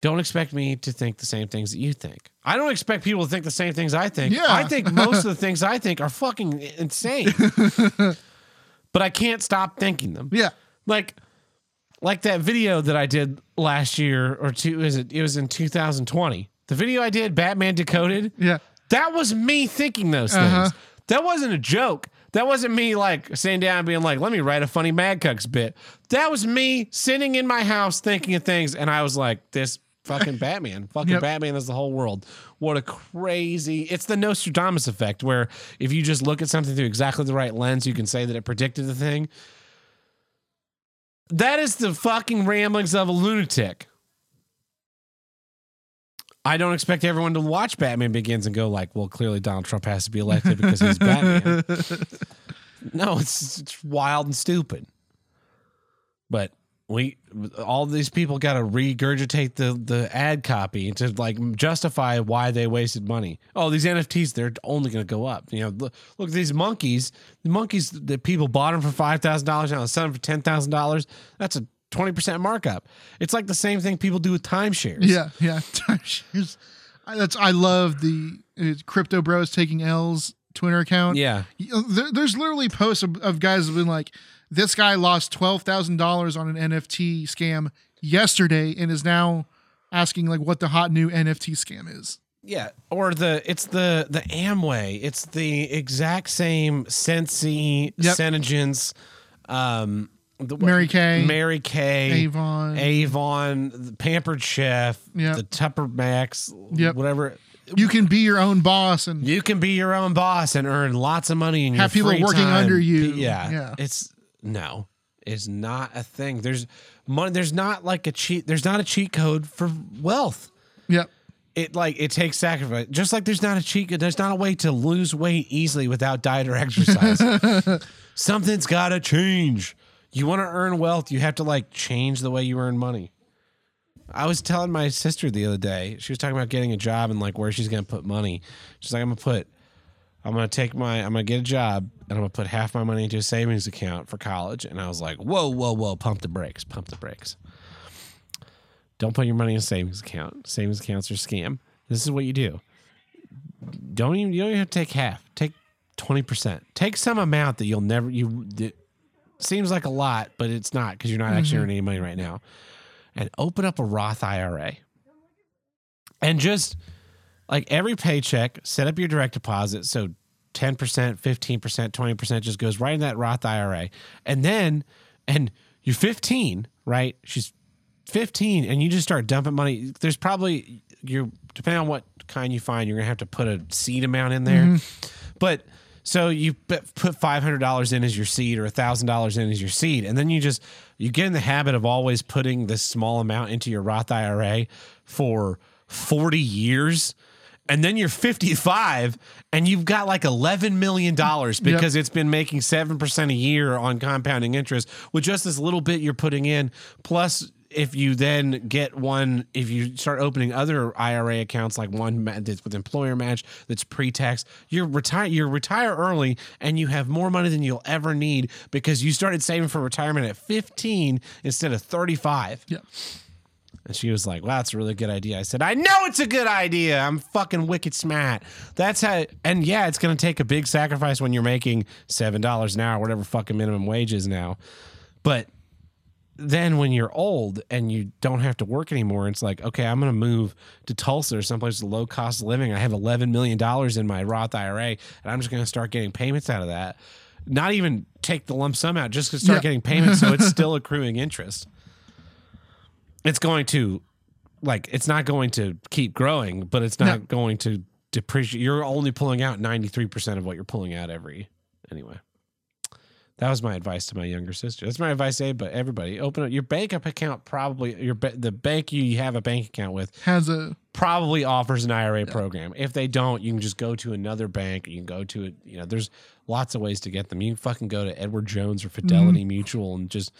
Don't expect me to think the same things that you think. I don't expect people to think the same things I think. Yeah. I think most of the things I think are fucking insane. but I can't stop thinking them. Yeah. Like like that video that I did last year or two is it it was in 2020. The video I did Batman Decoded. Yeah. That was me thinking those Uh-huh. things. That wasn't a joke. That wasn't me like sitting down and being like, let me write a funny Mad Cucks bit. That was me sitting in my house thinking of things. And I was like, this fucking Batman. Fucking Yep. Batman is the whole world. What a crazy. It's the Nostradamus effect where if you just look at something through exactly the right lens, you can say that it predicted the thing. That is the fucking ramblings of a lunatic. I don't expect everyone to watch Batman Begins and go like, "Well, clearly Donald Trump has to be elected because he's Batman." no, it's it's wild and stupid. But we all these people got to regurgitate the the ad copy to like justify why they wasted money. Oh, these NFTs they're only going to go up. You know, look, look at these monkeys. The monkeys that people bought them for five thousand dollars now, selling them for ten thousand dollars. That's a twenty percent markup. It's like the same thing people do with timeshares. Yeah, yeah. Timeshares. I, that's I love the uh, crypto bros taking L's Twitter account. yeah. There, there's literally posts of, of guys have been like, this guy lost twelve thousand dollars on an NFT scam yesterday and is now asking like what the hot new NFT scam is. Yeah, or the it's the the Amway. It's the exact same Sensi, Yep. Senegence, um, the, Mary Kay, Mary Kay, Avon. Avon, the Pampered Chef, Yep. the Tupper Max, Yep. whatever. you can be your own boss and You can be your own boss and earn lots of money and Have people working under you. Yeah, Yeah. It's no, it's not a thing. There's money. There's not like a cheat. There's not a cheat code for wealth. Yep. it like it takes sacrifice. Just like there's not a cheat, there's not a way to lose weight easily without diet or exercise. Something's got to change. You want to earn wealth, you have to like change the way you earn money. I was telling my sister the other day. She was talking about getting a job and like where she's going to put money. She's like, I'm going to put, I'm going to take my, I'm going to get a job and I'm going to put half my money into a savings account for college. And I was like, whoa, whoa, whoa, pump the brakes, pump the brakes. Don't put your money in a savings account. Savings accounts are scam. This is what you do. Don't even you don't even have to take half. Take twenty percent. Take some amount that you'll never you that seems like a lot, but it's not because you're not actually mm-hmm. earning any money right now. And open up a Roth IRA. And just like every paycheck, set up your direct deposit. So 10%, 15%, 20% just goes right in that Roth IRA. And then, and you're 15, right? She's 15 and you just start dumping money. There's probably, you're, depending on what kind you find, you're going to have to put a seed amount in there. Mm-hmm. But so you put $500 in as your seed or $1,000 in as your seed. And then you just, you get in the habit of always putting this small amount into your Roth IRA for 40 years. And then you're 55 and you've got like $11 million because it's been making 7% a year on compounding interest with just this little bit you're putting in. Plus, if you then get one, if you start opening other IRA accounts, like one that's with employer match that's pre-tax, you're retire you retire early and you have more money than you'll ever need because you started saving for retirement at 15 instead of 35. Yeah. And she was like, "Wow, that's a really good idea." I said, "I know it's a good idea. I'm fucking wicked smart." That's how. And yeah, it's going to take a big sacrifice when you're making seven dollars an hour, whatever fucking minimum wage is now. But then when you're old and you don't have to work anymore, it's like, okay, I'm going to move to Tulsa or someplace with low cost of living. I have $11 million in my Roth IRA and I'm just going to start getting payments out of that. Not even take the lump sum out, just to start Yeah. getting payments so it's still accruing interest. It's going to, like, it's not going to keep growing, but it's not No. going to depreciate. You're only pulling out 93% of what you're pulling out every, anyway. That was my advice to my younger sister. That's my advice to but everybody. Open up your bank up account. Probably your the bank you have a bank account with Has a probably offers an IRA program. If they don't, you can just go to another bank. You can go to it. You know, there's lots of ways to get them. You can fucking go to Edward Jones or mm-hmm. Fidelity Mutual and just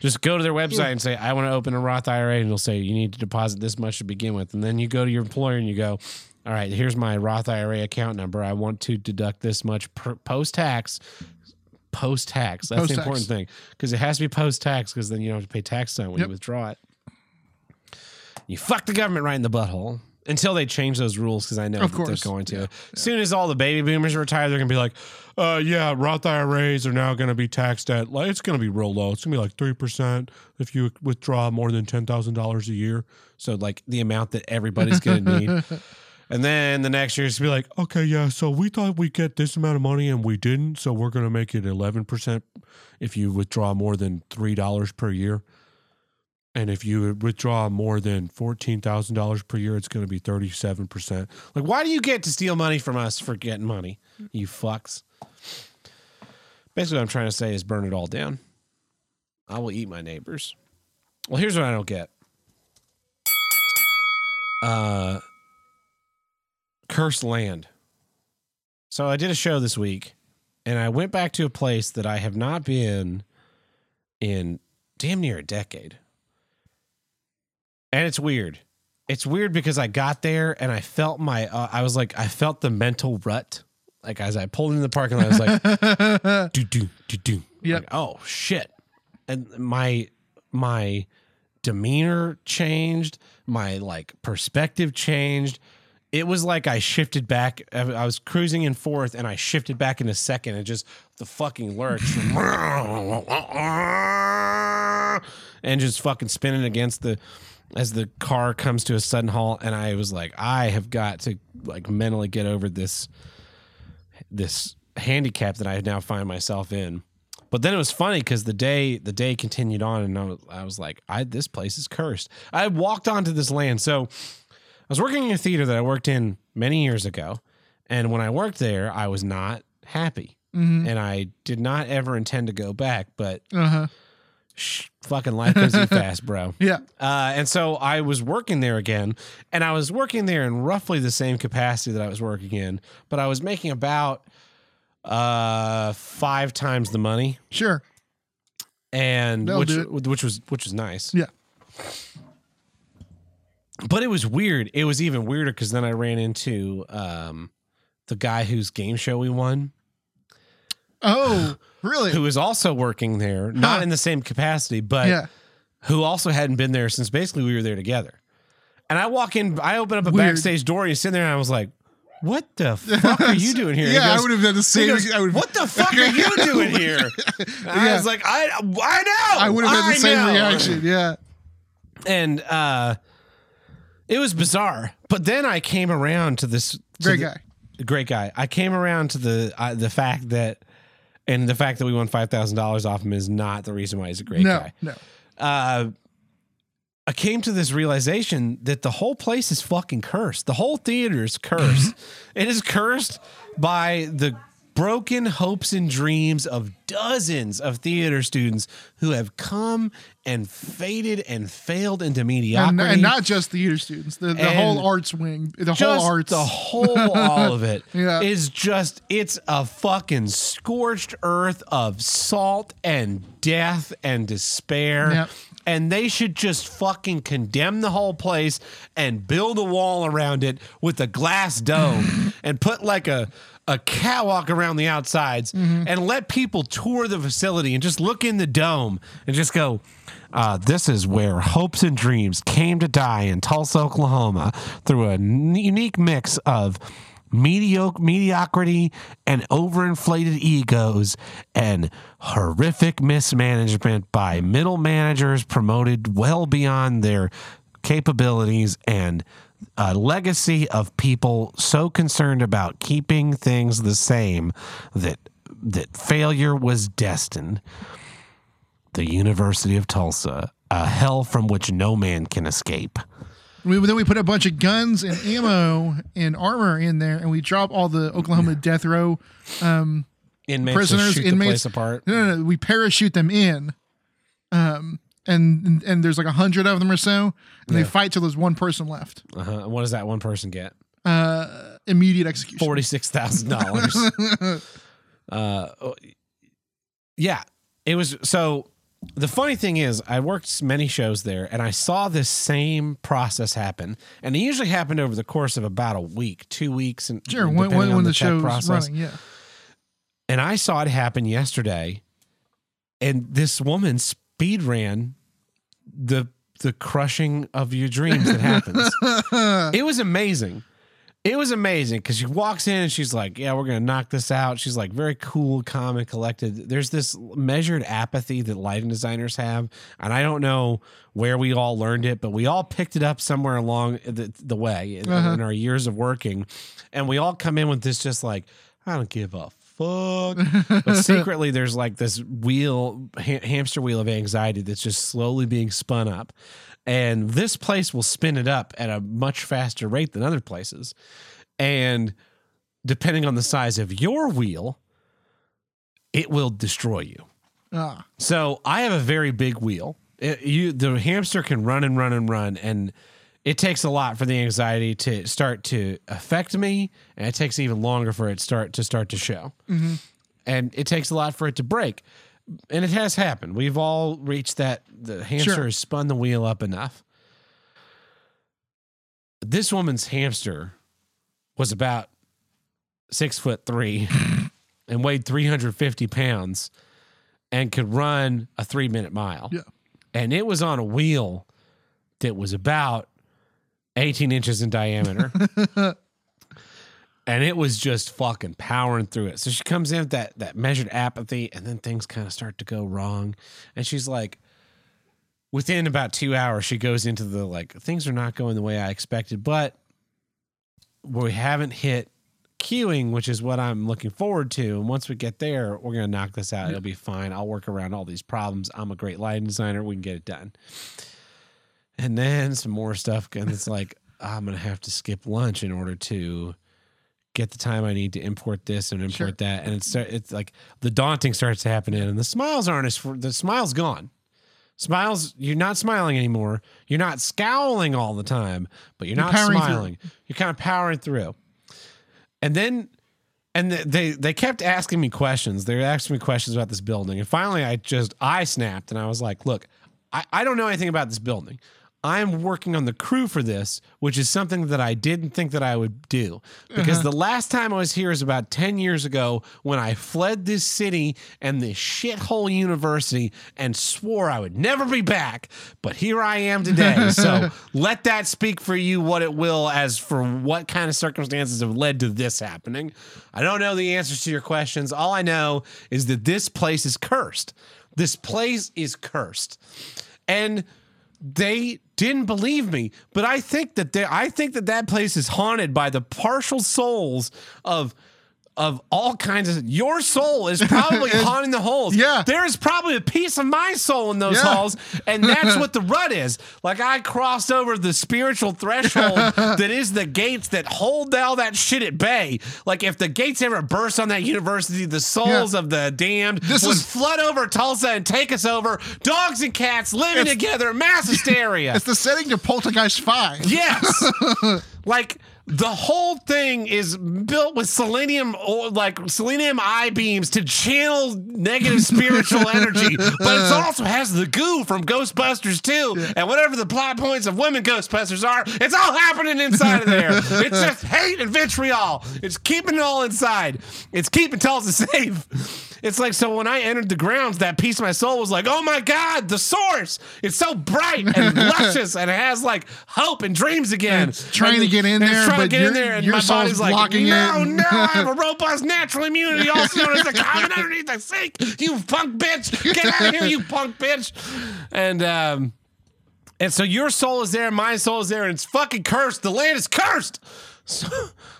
just go to their website and say, I want to open a Roth IRA, and they'll say you need to deposit this much to begin with, and then you go to your employer and you go. All right, here's my Roth IRA account number. I want to deduct this much per, post tax. Post tax. That's the Post-tax. important thing because it has to be post tax because then you don't have to pay tax on it when Yep. you withdraw it. You fuck the government right in the butthole until they change those rules because I know Of that course. they're going to. As soon as all the baby boomers retire, they're going to be like, uh, yeah, Roth IRAs are now going to be taxed at, like, it's going to be real low. It's going to be like 3% if you withdraw more than $10,000 a year. So, like, the amount that everybody's going to need. And then the next year, it's be like, okay, yeah, so we thought we'd get this amount of money and we didn't. So we're going to make it 11% if you withdraw more than $3 per year. And if you withdraw more than $14,000 per year, it's going to be 37%. Like, why do you get to steal money from us for getting money? You fucks. Basically, what I'm trying to say is burn it all down. I will eat my neighbors. Well, here's what I don't get. Uh, cursed land. So I did a show this week, and I went back to a place that I have not been in damn near a decade. And it's weird. It's weird because I got there and I felt my, uh, I was like, I felt the mental rut. Like as I pulled into the parking lot, I was like, do do do do. Yep. Like, oh shit. And my my demeanor changed, my like perspective changed. It was like I shifted back. I was cruising in fourth, and I shifted back in a second, and just the fucking lurch, and just fucking spinning against the as the car comes to a sudden halt. And I was like, I have got to like mentally get over this this handicap that I now find myself in. But then it was funny because the day the day continued on, and I was, I was like, I this place is cursed. I walked onto this land. So was working in a theater that I worked in many years ago, and when I worked there, I was not happy, Mhm. and I did not ever intend to go back. But Uh-huh. sh- fucking life goes too fast, bro. Yeah. Uh, and so I was working there again, and I was working there in roughly the same capacity that I was working in, but I was making about uh five times the money, Sure. and That'll which which was which was nice. Yeah. But it was weird. It was even weirder because then I ran into um the guy whose game show we won, Oh, really? who was also working there, not Huh. in the same capacity, but yeah. who also hadn't been there since basically we were there together. And I walk in, I open up a Weird. backstage door, and he's sitting there, and I was like, "What the fuck are you doing here?" And he Yeah, I would have done the same. goes, I would, what the fuck are you doing here? And I Yeah. was like, I, I know. I would have had the same know." reaction. Yeah. And uh, it was bizarre. But then I came around to this to Great the- guy. great guy. I came around to the uh, the fact that, and the fact that we won five thousand dollars off him is not the reason why he's a great No, guy. no. uh, I came to this realization that the whole place is fucking cursed. The whole theater is cursed. it is cursed by the broken hopes and dreams of dozens of theater students who have come and faded and failed into mediocrity. And, and not just theater students, the, the whole arts wing, the whole arts. the whole all of it is Yeah. just it's a fucking scorched earth of salt and death and despair Yep. and they should just fucking condemn the whole place and build a wall around it with a glass dome and put like a a catwalk around the outsides Mm-hmm. and let people tour the facility and just look in the dome and just go uh, this is where hopes and dreams came to die in Tulsa, Oklahoma, through a n- unique mix of mediocre mediocrity and overinflated egos and horrific mismanagement by middle managers promoted well beyond their capabilities and a legacy of people so concerned about keeping things the same that that failure was destined the University of Tulsa, a hell from which no man can escape. We, then we put a bunch of guns and ammo and armor in there, and we drop all the Oklahoma death row Inmates prisoners, shoot the inmates. place apart. No, no, no, we parachute them in, um, and and there's like a hundred of them or so, and they fight till there's one person left. Uh-huh. And what does that one person get? Uh, immediate execution. Forty six thousand dollars. Uh, yeah, it was so. The funny thing is, I worked many shows there, and I saw this same process happen, and it usually happened over the course of about a week, two weeks, and Sure, when, depending when, on when the, tech show's running, yeah. and I saw it happen yesterday. And this woman speed ran the the crushing of your dreams that happens. it was amazing. It was amazing because she walks in and she's like, "Yeah, we're gonna knock this out." She's like very cool, calm, and collected. There's this measured apathy that lighting designers have, and I don't know where we all learned it, but we all picked it up somewhere along the, the way in, uh-huh. in our years of working, and we all come in with this just like, "I don't give a fuck. but secretly, there's like this wheel, ha- hamster wheel of anxiety that's just slowly being spun up. And this place will spin it up at a much faster rate than other places. And depending on the size of your wheel, it will destroy you. Ah, So I have a very big wheel. It- you the hamster can run and run and run, and it takes a lot for the anxiety to start to affect me, and it takes even longer for it start to start to show. Mm-hmm. And it takes a lot for it to break, and it has happened. We've all reached that. The hamster Sure. has spun the wheel up enough. This woman's hamster was about six foot three and weighed 350 pounds and could run a three minute mile. Yeah. And it was on a wheel that was about 18 inches in diameter. and it was just fucking powering through it. So she comes in with that, that measured apathy, and then things kind of start to go wrong. And she's like, within about two hours, she goes into the like, things are not going the way I expected, but we haven't hit cueing, which is what I'm looking forward to. And once we get there, we're gonna knock this out. It'll be fine. I'll work around all these problems. I'm a great lighting designer. We can get it done. And then some more stuff, and it's like I'm gonna have to skip lunch in order to get the time I need to import this and import Sure. that. And it's it's like the daunting starts to happen, in, and the smiles aren't as the smiles gone. Smiles, you're not smiling anymore. You're not scowling all the time, but you're, You're not powering through. smiling. You're kind of powering through. And then, and th- they they kept asking me questions. They were asking me questions about this building, and finally, I just I snapped and I was like, "Look, I, I don't know anything about this building. I'm working on the crew for this, which is something that I didn't think that I would do. Because uh-huh. the last time I was here is about 10 years ago when I fled this city and this shithole university and swore I would never be back. But here I am today. so let that speak for you what it will as for what kind of circumstances have led to this happening. I don't know the answers to your questions. All I know is that this place is cursed. This place is cursed. And they didn't believe me. But i think that they i think that that place is haunted by the partial souls of of all kinds of your soul is probably haunting the holes Yeah. there's probably a piece of my soul in those Yeah. halls and that's what the rut is like i crossed over the spiritual threshold that is the gates that hold all that shit at bay like if the gates ever burst on that university the souls Yeah. of the damned This would is- flood over tulsa and take us over dogs and cats living together mass hysteria it's the setting to Poltergeist Five. Yes. like the whole thing is built with selenium or like selenium I beams to channel negative spiritual energy, but it uh. also has the goo from Ghostbusters too. And whatever the plot points of women Ghostbusters are, it's all happening inside of there. It's just hate and vitriol. It's keeping it all inside. It's keeping Tulsa safe. It's like so when I entered the grounds, that piece of my soul was like, "Oh my god, the source! It's so bright and luscious, and it has like hope and dreams again." it's trying And- to get in and there, trying to get in there, and your my body's like, "No, it." no, I have a robust natural immunity, also known as the common underneath the sink. You punk bitch, get out of here, you punk bitch!" And um, and so your soul is there, my soul is there, and it's fucking cursed. The land is cursed. So,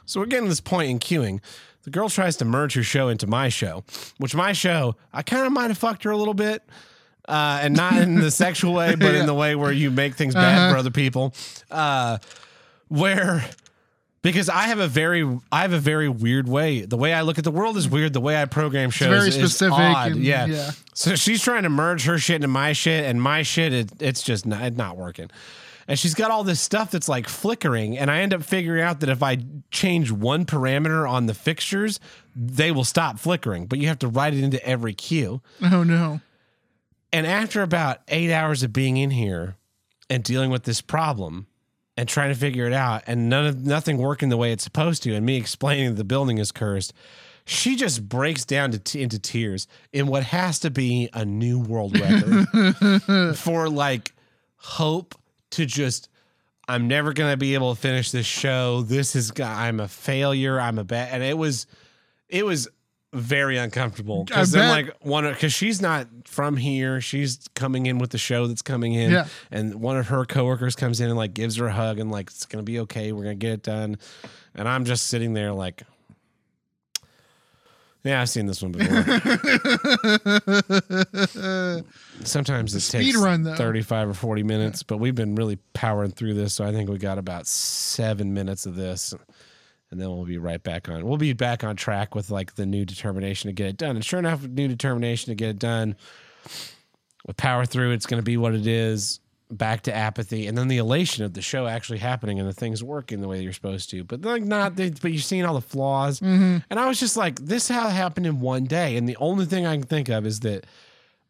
so we're getting this point in cueing. The girl tries to merge her show into my show, which my show, I kind of might have fucked her a little bit. Uh, and not in the sexual way, but in the way where you make things bad for other people. Uh, where because I have a very I have a very weird way. The way I look at the world is weird. The way I program shows very is specific odd. and- yeah. yeah. So she's trying to merge her shit into my shit, and my shit it, it's just not, it's not working. And she's got all this stuff that's like flickering, and I end up figuring out that if I change one parameter on the fixtures, they will stop flickering. But you have to write it into every cue. Oh no. And after about eight hours of being in here and dealing with this problem and trying to figure it out, and none of nothing working the way it's supposed to, and me explaining that the building is cursed, she just breaks down to t- into tears in what has to be a new world record for like hope to just. I'm never gonna be able to finish this show. This is I'm a failure. I'm a bad, and it was, it was very uncomfortable because then like one because she's not from here. She's coming in with the show that's coming in. Yeah. And one of her coworkers comes in and like gives her a hug and like it's gonna be okay. We're gonna get it done. And I'm just sitting there like, yeah, I've seen this one before. Sometimes it Speed takes run, though. 35 or 40 minutes, but we've been really powering through this. So I think we got about seven minutes of this and then we'll be right back on. We'll be back on track with like the new determination to get it done. And sure enough, new determination to get it done. With power through, it's going to be what it is. Back to apathy, and then the elation of the show actually happening and the things working the way you're supposed to. But like not, but you're seeing all the flaws. And I was just like, this how happened in one day. And the only thing I can think of is that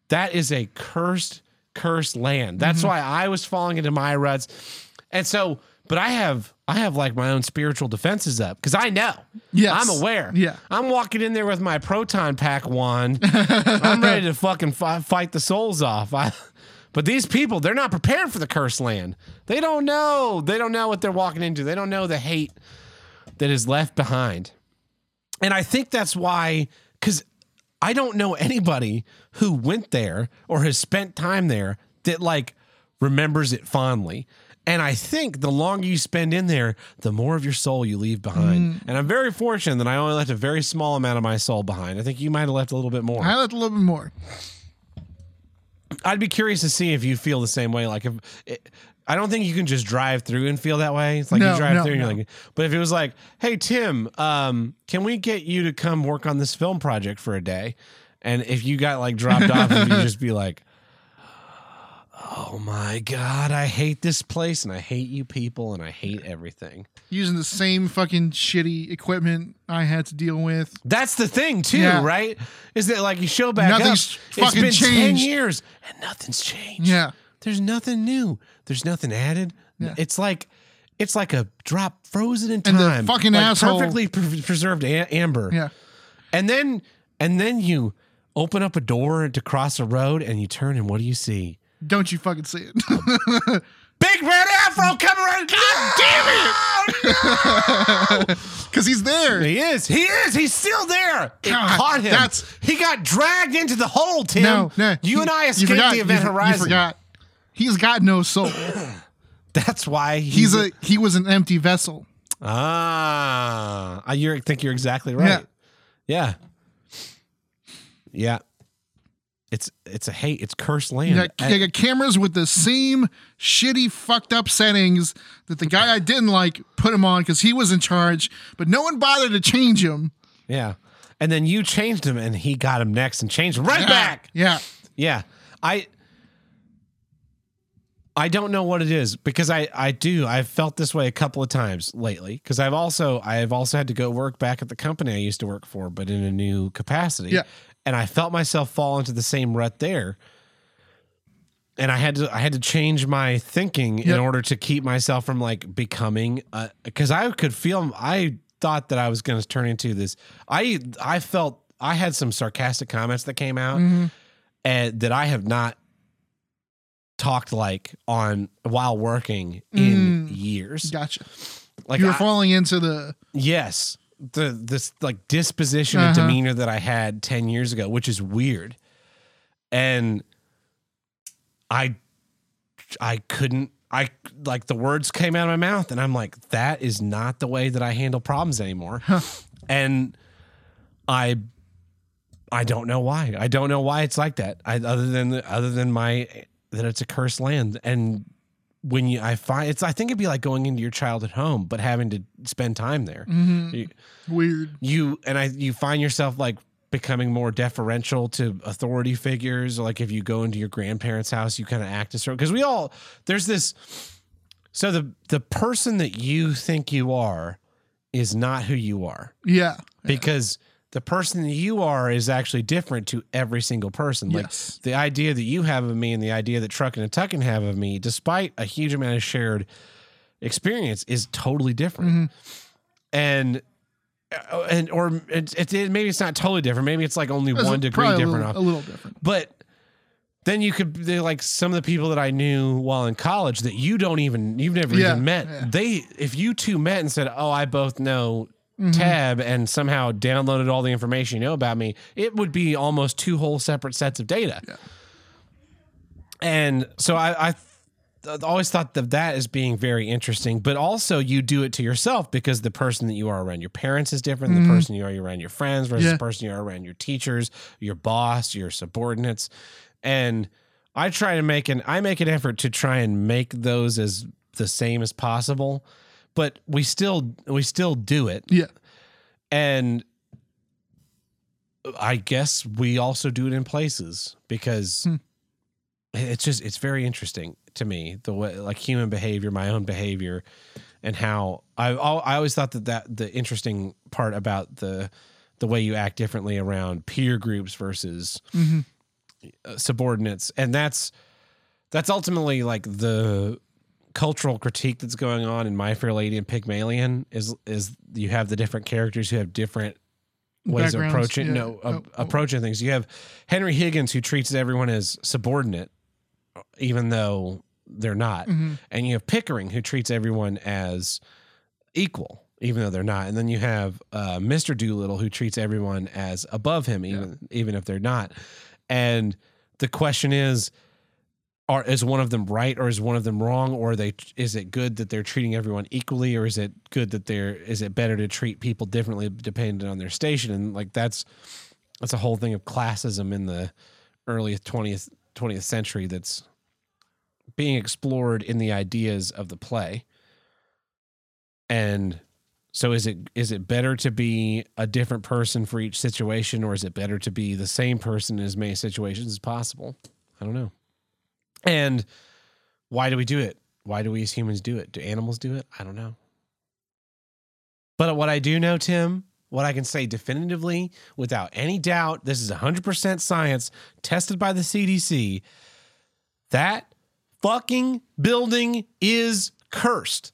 that is a cursed, cursed land. That's Mm-hmm. why I was falling into my ruts. And so, but I have, I have like my own spiritual defenses up because I know. yeah I'm aware. Yeah. I'm walking in there with my proton pack wand. I'm ready to fucking fi- fight the souls off. I, but these people, they're not prepared for the cursed land. They don't know. They don't know what they're walking into. They don't know the hate that is left behind. And I think that's why, because I don't know anybody who went there or has spent time there that like remembers it fondly. And I think the longer you spend in there, the more of your soul you leave behind. Mm. And I'm very fortunate that I only left a very small amount of my soul behind. I think you might have left a little bit more. I left a little bit more. I'd be curious to see if you feel the same way. Like if it, I don't think you can just drive through and feel that way. It's like No, you drive no, through and you're no. like, but if it was like, hey Tim, um, can we get you to come work on this film project for a day? And if you got like dropped off, and you just be like, oh my god, I hate this place and I hate you people and I hate everything. Using the same fucking shitty equipment I had to deal with. That's the thing too, Yeah. right? Is that like you show back Nothing's up, fucking it's been ten years and nothing's changed. Yeah. There's nothing new. There's nothing added. Yeah. It's like it's like a drop frozen in And the time. fucking like asshole- perfectly pre- preserved a- amber. Yeah. And then and then you open up a door to cross a road and you turn and what do you see? Don't you fucking see it. Big red afro coming around. God damn it! Because he's there. He is. He is. He's still there. It God, caught him. that's- he got dragged into the hole, Tim. No, no. You he- and I escaped forgot, the event you, horizon. You forgot. He's got no soul. That's why He's a he was an empty vessel. Ah, I think you're exactly right. Yeah. yeah. It's it's a hate. It's cursed land. You got, you got cameras with the same shitty, fucked up settings that the guy I didn't like put him on because he was in charge, but no one bothered to change him. yeah. And then you changed him, and he got him next and changed him right Yeah. back. Yeah. Yeah. I I don't know what it is because I I do I've felt this way a couple of times lately because I've also I've also had to go work back at the company I used to work for but in a new capacity. Yeah. And I felt myself fall into the same rut there. And I had to I had to change my thinking in order to keep myself from like becoming cuz I could feel I thought that I was going to turn into this I I felt I had some sarcastic comments that came out Mhm. and that I have not talked like on while working in Mm. years. Gotcha. Like you were I- falling into the yes, the this like disposition Uh-huh. and demeanor that I had 10 years ago, which is weird. And I I couldn't I like the words came out of my mouth and I'm like that is not the way that I handle problems anymore. and I I don't know why. I don't know why it's like that. I other than other than my that it's a cursed land and when you I find it's I think it'd be like going into your childhood home but having to spend time there. Mm-hmm. You, weird. you and I you find yourself like becoming more deferential to authority figures like if you go into your grandparents' house you kind of act a certain because we all there's this so the the person that you think you are is not who you are Yeah. because the person that you are is actually different to every single person. Like Yes. the idea that you have of me and the idea that Truck and Tuckin have of me, despite a huge amount of shared experience, is totally different. Mhm. And uh, and or it, it, maybe it's not totally different. Maybe it's like only It's one degree probably a different. little, off. a little different. But then you could like some of the people that I knew while in college that you don't even you've never Yeah, even met. yeah. They if you two met and said, "Oh, I both know Mm-hmm. Tab," and somehow downloaded all the information you know about me, it would be almost two whole separate sets of data. Yeah. And so I, I th- always thought of that as being very interesting, but also you do it to yourself because the person that you are around your parents is different than the person you are around your friends versus Mm-hmm. Yeah. the person you are around your teachers, your boss, your subordinates. And I try to make an I make an effort to try and make those as the same as possible, but we still we still do it. Yeah. And I guess we also do it in places because Hmm. it's just it's very interesting to me the way like human behavior, my own behavior, and how I I always thought that that the interesting part about the the way you act differently around peer groups versus hmm uh, subordinates, and that's that's ultimately like the cultural critique that's going on in My Fair Lady and Pygmalion is is you have the different characters who have different ways of approaching yeah. no Oh, a- oh. approaching things. You have Henry Higgins who treats everyone as subordinate, even though they're not, hmm and you have Pickering who treats everyone as equal, even though they're not. And then you have uh, Mister Doolittle who treats everyone as above him, even even if they're not. And the question is. Are, is one of them right or is one of them wrong? Or they is it good that they're treating everyone equally? Or is it good that they're is it better to treat people differently depending on their station? And like that's that's a whole thing of classism in the early 20th 20th century that's being explored in the ideas of the play. And so is it is it better to be a different person for each situation or is it better to be the same person in as many situations as possible? I don't know and why do we do it? Why do we as humans do it? Do animals do it? I don't know. But what i do know tim what i can say definitively without any doubt this is 100% science tested by the cdc that fucking building is cursed.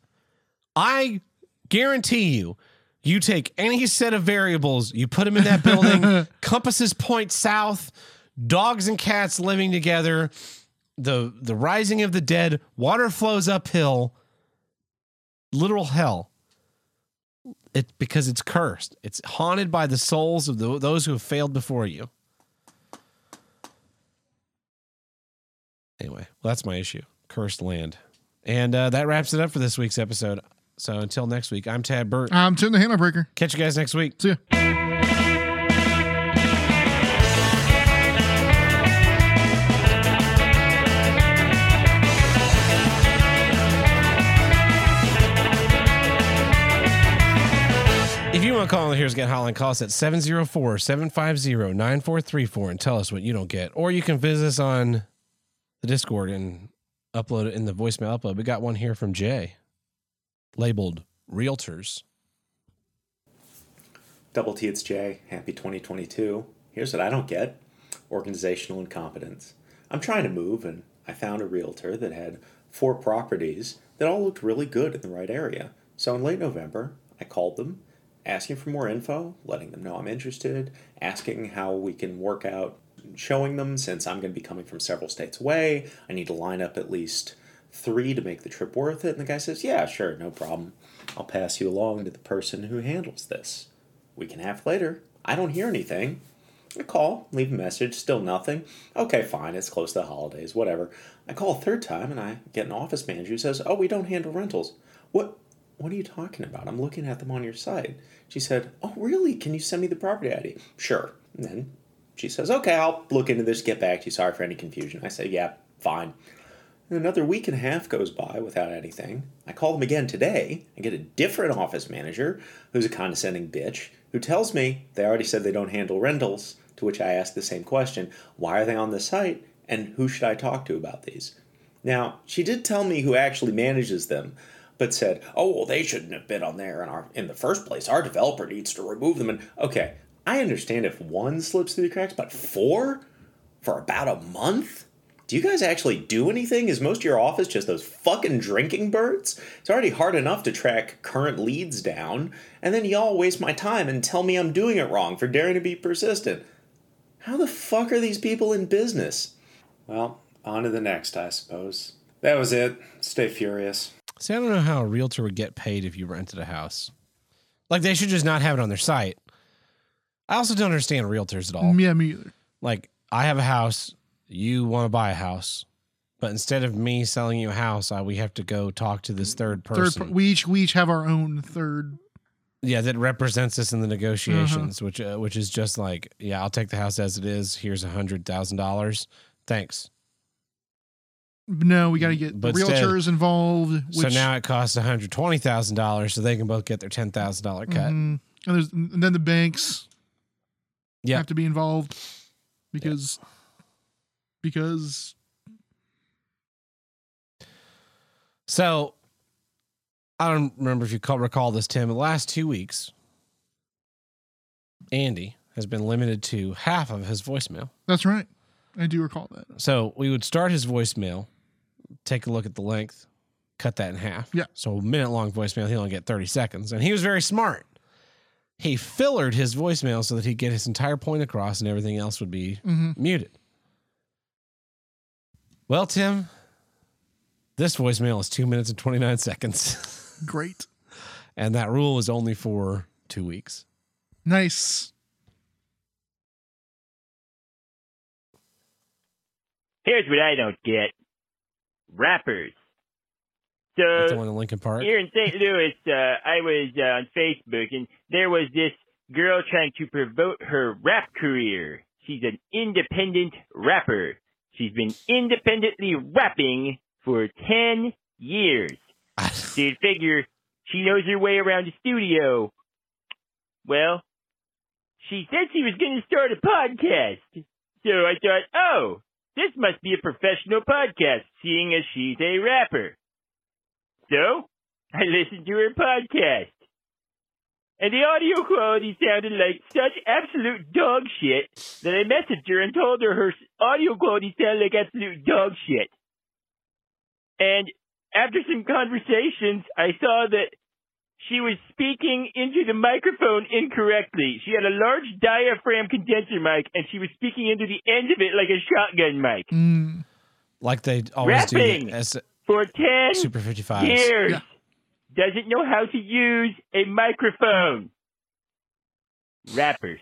I guarantee you, you take any set of variables, you put them in that building, compasses point south, dogs and cats living together, the the rising of the dead, water flows uphill, literal hell. It because it's cursed. It's haunted by the souls of the, those who have failed before you. Anyway, well, that's my issue. Cursed land. And uh, that wraps it up for this week's episode. So until next week, I'm Tad Burt. I'm Tim the Handle Breaker. Catch you guys next week. See ya. Want to call on the Here's Get Hotline, call us at 704 750 9434 and tell us what you don't get. Or you can visit us on the Discord and upload it in the voicemail upload. We got one here from Jay labeled Realtors. Double T, it's Jay. Happy 2022. Here's what I don't get organizational incompetence. I'm trying to move, and I found a realtor that had four properties that all looked really good in the right area. So in late November, I called them, asking for more info, letting them know I'm interested, asking how we can work out showing them since I'm going to be coming from several states away. I need to line up at least three to make the trip worth it. And the guy says, Yeah, sure, no problem. I'll pass you along to the person who handles this. We can have later, I don't hear anything. I call, leave a message, still nothing. Okay, fine, it's close to the holidays, whatever. I call a third time and I get an office manager who says, Oh, we don't handle rentals. What what are you talking about? I'm looking at them on your site. She said, Oh, really? Can you send me the property ID? Sure. And then she says, Okay, I'll look into this, get back to you. Sorry for any confusion. I say, Yeah, fine. And another week and a half goes by without anything. I call them again today and get a different office manager who's a condescending bitch who tells me they already said they don't handle rentals. To which I ask the same question Why are they on the site? And who should I talk to about these? Now, she did tell me who actually manages them, but said, "Oh, well, they shouldn't have been on there in our in the first place. Our developer needs to remove them." And okay, I understand if one slips through the cracks, but four for about a month? Do you guys actually do anything? Is most of your office just those fucking drinking birds? It's already hard enough to track current leads down, and then y'all waste my time and tell me I'm doing it wrong for daring to be persistent. How the fuck are these people in business? Well, on to the next, I suppose. That was it. Stay furious. See, I don't know how a realtor would get paid if you rented a house. Like they should just not have it on their site. I also don't understand realtors at all. Yeah, me either. Like I have a house, you want to buy a house, but instead of me selling you a house, I, we have to go talk to this third Third, person. par- we each we each have our own third. yeah, that represents us in the negotiations, which uh, which is just like, yeah, I'll take the house as it is. Here's a hundred thousand dollars. Thanks. No, we got to get But the instead- realtors involved. Which, so now it costs one hundred twenty thousand dollars, so they can both get their ten thousand dollar cut. Mhm. and, there's, and then the banks Yeah. have to be involved because because So I don't remember if you call, recall this, Tim. The last two weeks, Andy has been limited to half of his voicemail. that's right. I do recall that. So we would start his voicemail, take a look at the length, cut that in half. Yeah. So a minute long voicemail, he only get 30 seconds. And he was very smart. He fillered his voicemail so that he'd get his entire point across and everything else would be hmm muted. Well, Tim, this voicemail is two minutes and 29 seconds. Great, and that rule is only for two weeks. nice. Here's what I don't get. Rappers. That's the So one in Lincoln Park. here in St. Louis, uh, I was uh, on Facebook and there was this girl trying to promote her rap career. She's an independent rapper. She's been independently rapping for 10 years. So you'd figure she knows her way around the studio. Well, she said she was going to start a podcast. So I thought, oh, this must be a professional podcast, seeing as she's a rapper. So I listened to her podcast. And the audio quality sounded like such absolute dog shit that I messaged her and told her her audio quality sounded like absolute dog shit. And after some conversations, I saw that she was speaking into the microphone incorrectly. She had a large diaphragm condenser mic, and she was speaking into the end of it like a shotgun mic. Mm. like they always Rapping. do as For 10 Super 55s. years. Yeah. Doesn't know how to use a microphone. Rappers.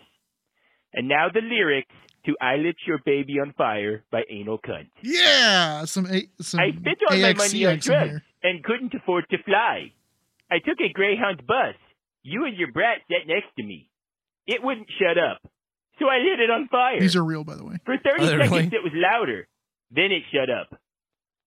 And now the lyrics to I Lit Your Baby on Fire by Anal Cunt. Yeah, some a, some I spent all my money on AXCX in drugs and couldn't afford to fly. I took a Greyhound bus. You and your brat sat next to me. It wouldn't shut up. So I lit it on fire. These are real, by the way. For 30 seconds, really? it was louder. Then it shut up.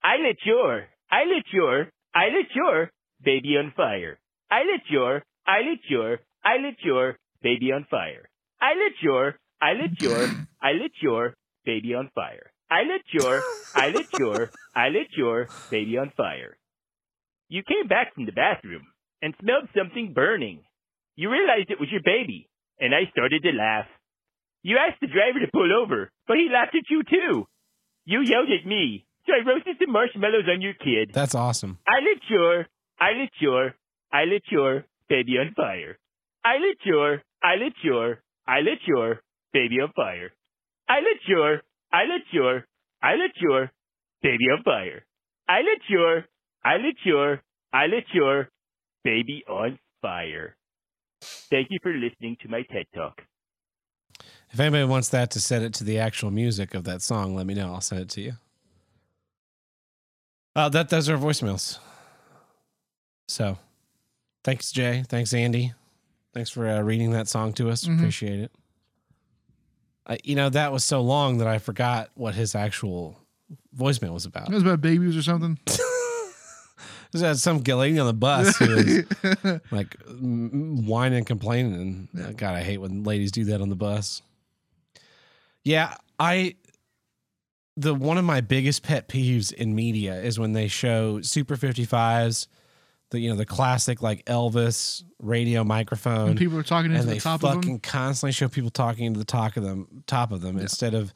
I lit your, I lit your, I lit your baby on fire. I lit your, I lit your, I lit your baby on fire. I lit your, I lit your, I lit your baby on fire. I lit your, I lit your, I lit your baby on fire. You came back from the bathroom and smelled something burning. You realized it was your baby, and I started to laugh. You asked the driver to pull over, but he laughed at you too. You yelled at me, so I roasted some marshmallows on your kid. That's awesome. I lit your, I lit your, I lit your baby on fire. I lit your, I lit your, I lit your baby on fire. I lit your, I lit your, I lit your baby on fire. I lit your, I lit your, I lit your baby on fire. Thank you for listening to my TED Talk. If anybody wants that to set it to the actual music of that song, let me know. I'll send it to you. Uh, that those are voicemails. So, thanks Jay. Thanks Andy. Thanks for uh, reading that song to us. Mhm. Appreciate it. I, you know that was so long that I forgot what his actual voicemail was about. It was about babies or something. There's some lady on the bus who was like whining and complaining. And uh, God, I hate when ladies do that on the bus. Yeah, I. The one of my biggest pet peeves in media is when they show Super 55s, the you know the classic like Elvis radio microphone, and people are talking into and the top of fucking them. constantly show people talking into the top of them, top of them instead of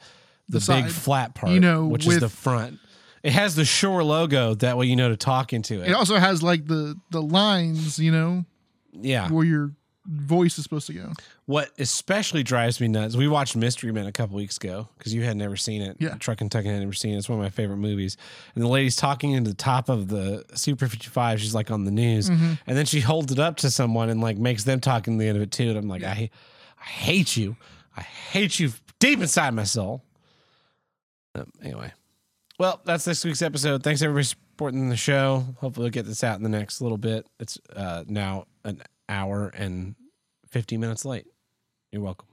the, The big side. flat part, You know, which is the front. It has the Shure logo. That way, you know to talk into it. It also has like the the lines, you know, yeah. where your voice is supposed to go. What especially drives me nuts, we watched Mystery Men a couple weeks ago because you had never seen it. Yeah. Truck and Tuck had never seen it. It's one of my favorite movies. And the lady's talking into the top of the Super 55. She's like on the news. Mm-hmm. And then she holds it up to someone and like makes them talk in the end of it too. And I'm like, I, I hate you. I hate you deep inside my soul. Um, anyway. Well, that's this week's episode. Thanks everybody for supporting the show. Hopefully we'll get this out in the next little bit. It's uh, now an hour and 50 minutes late. You're welcome.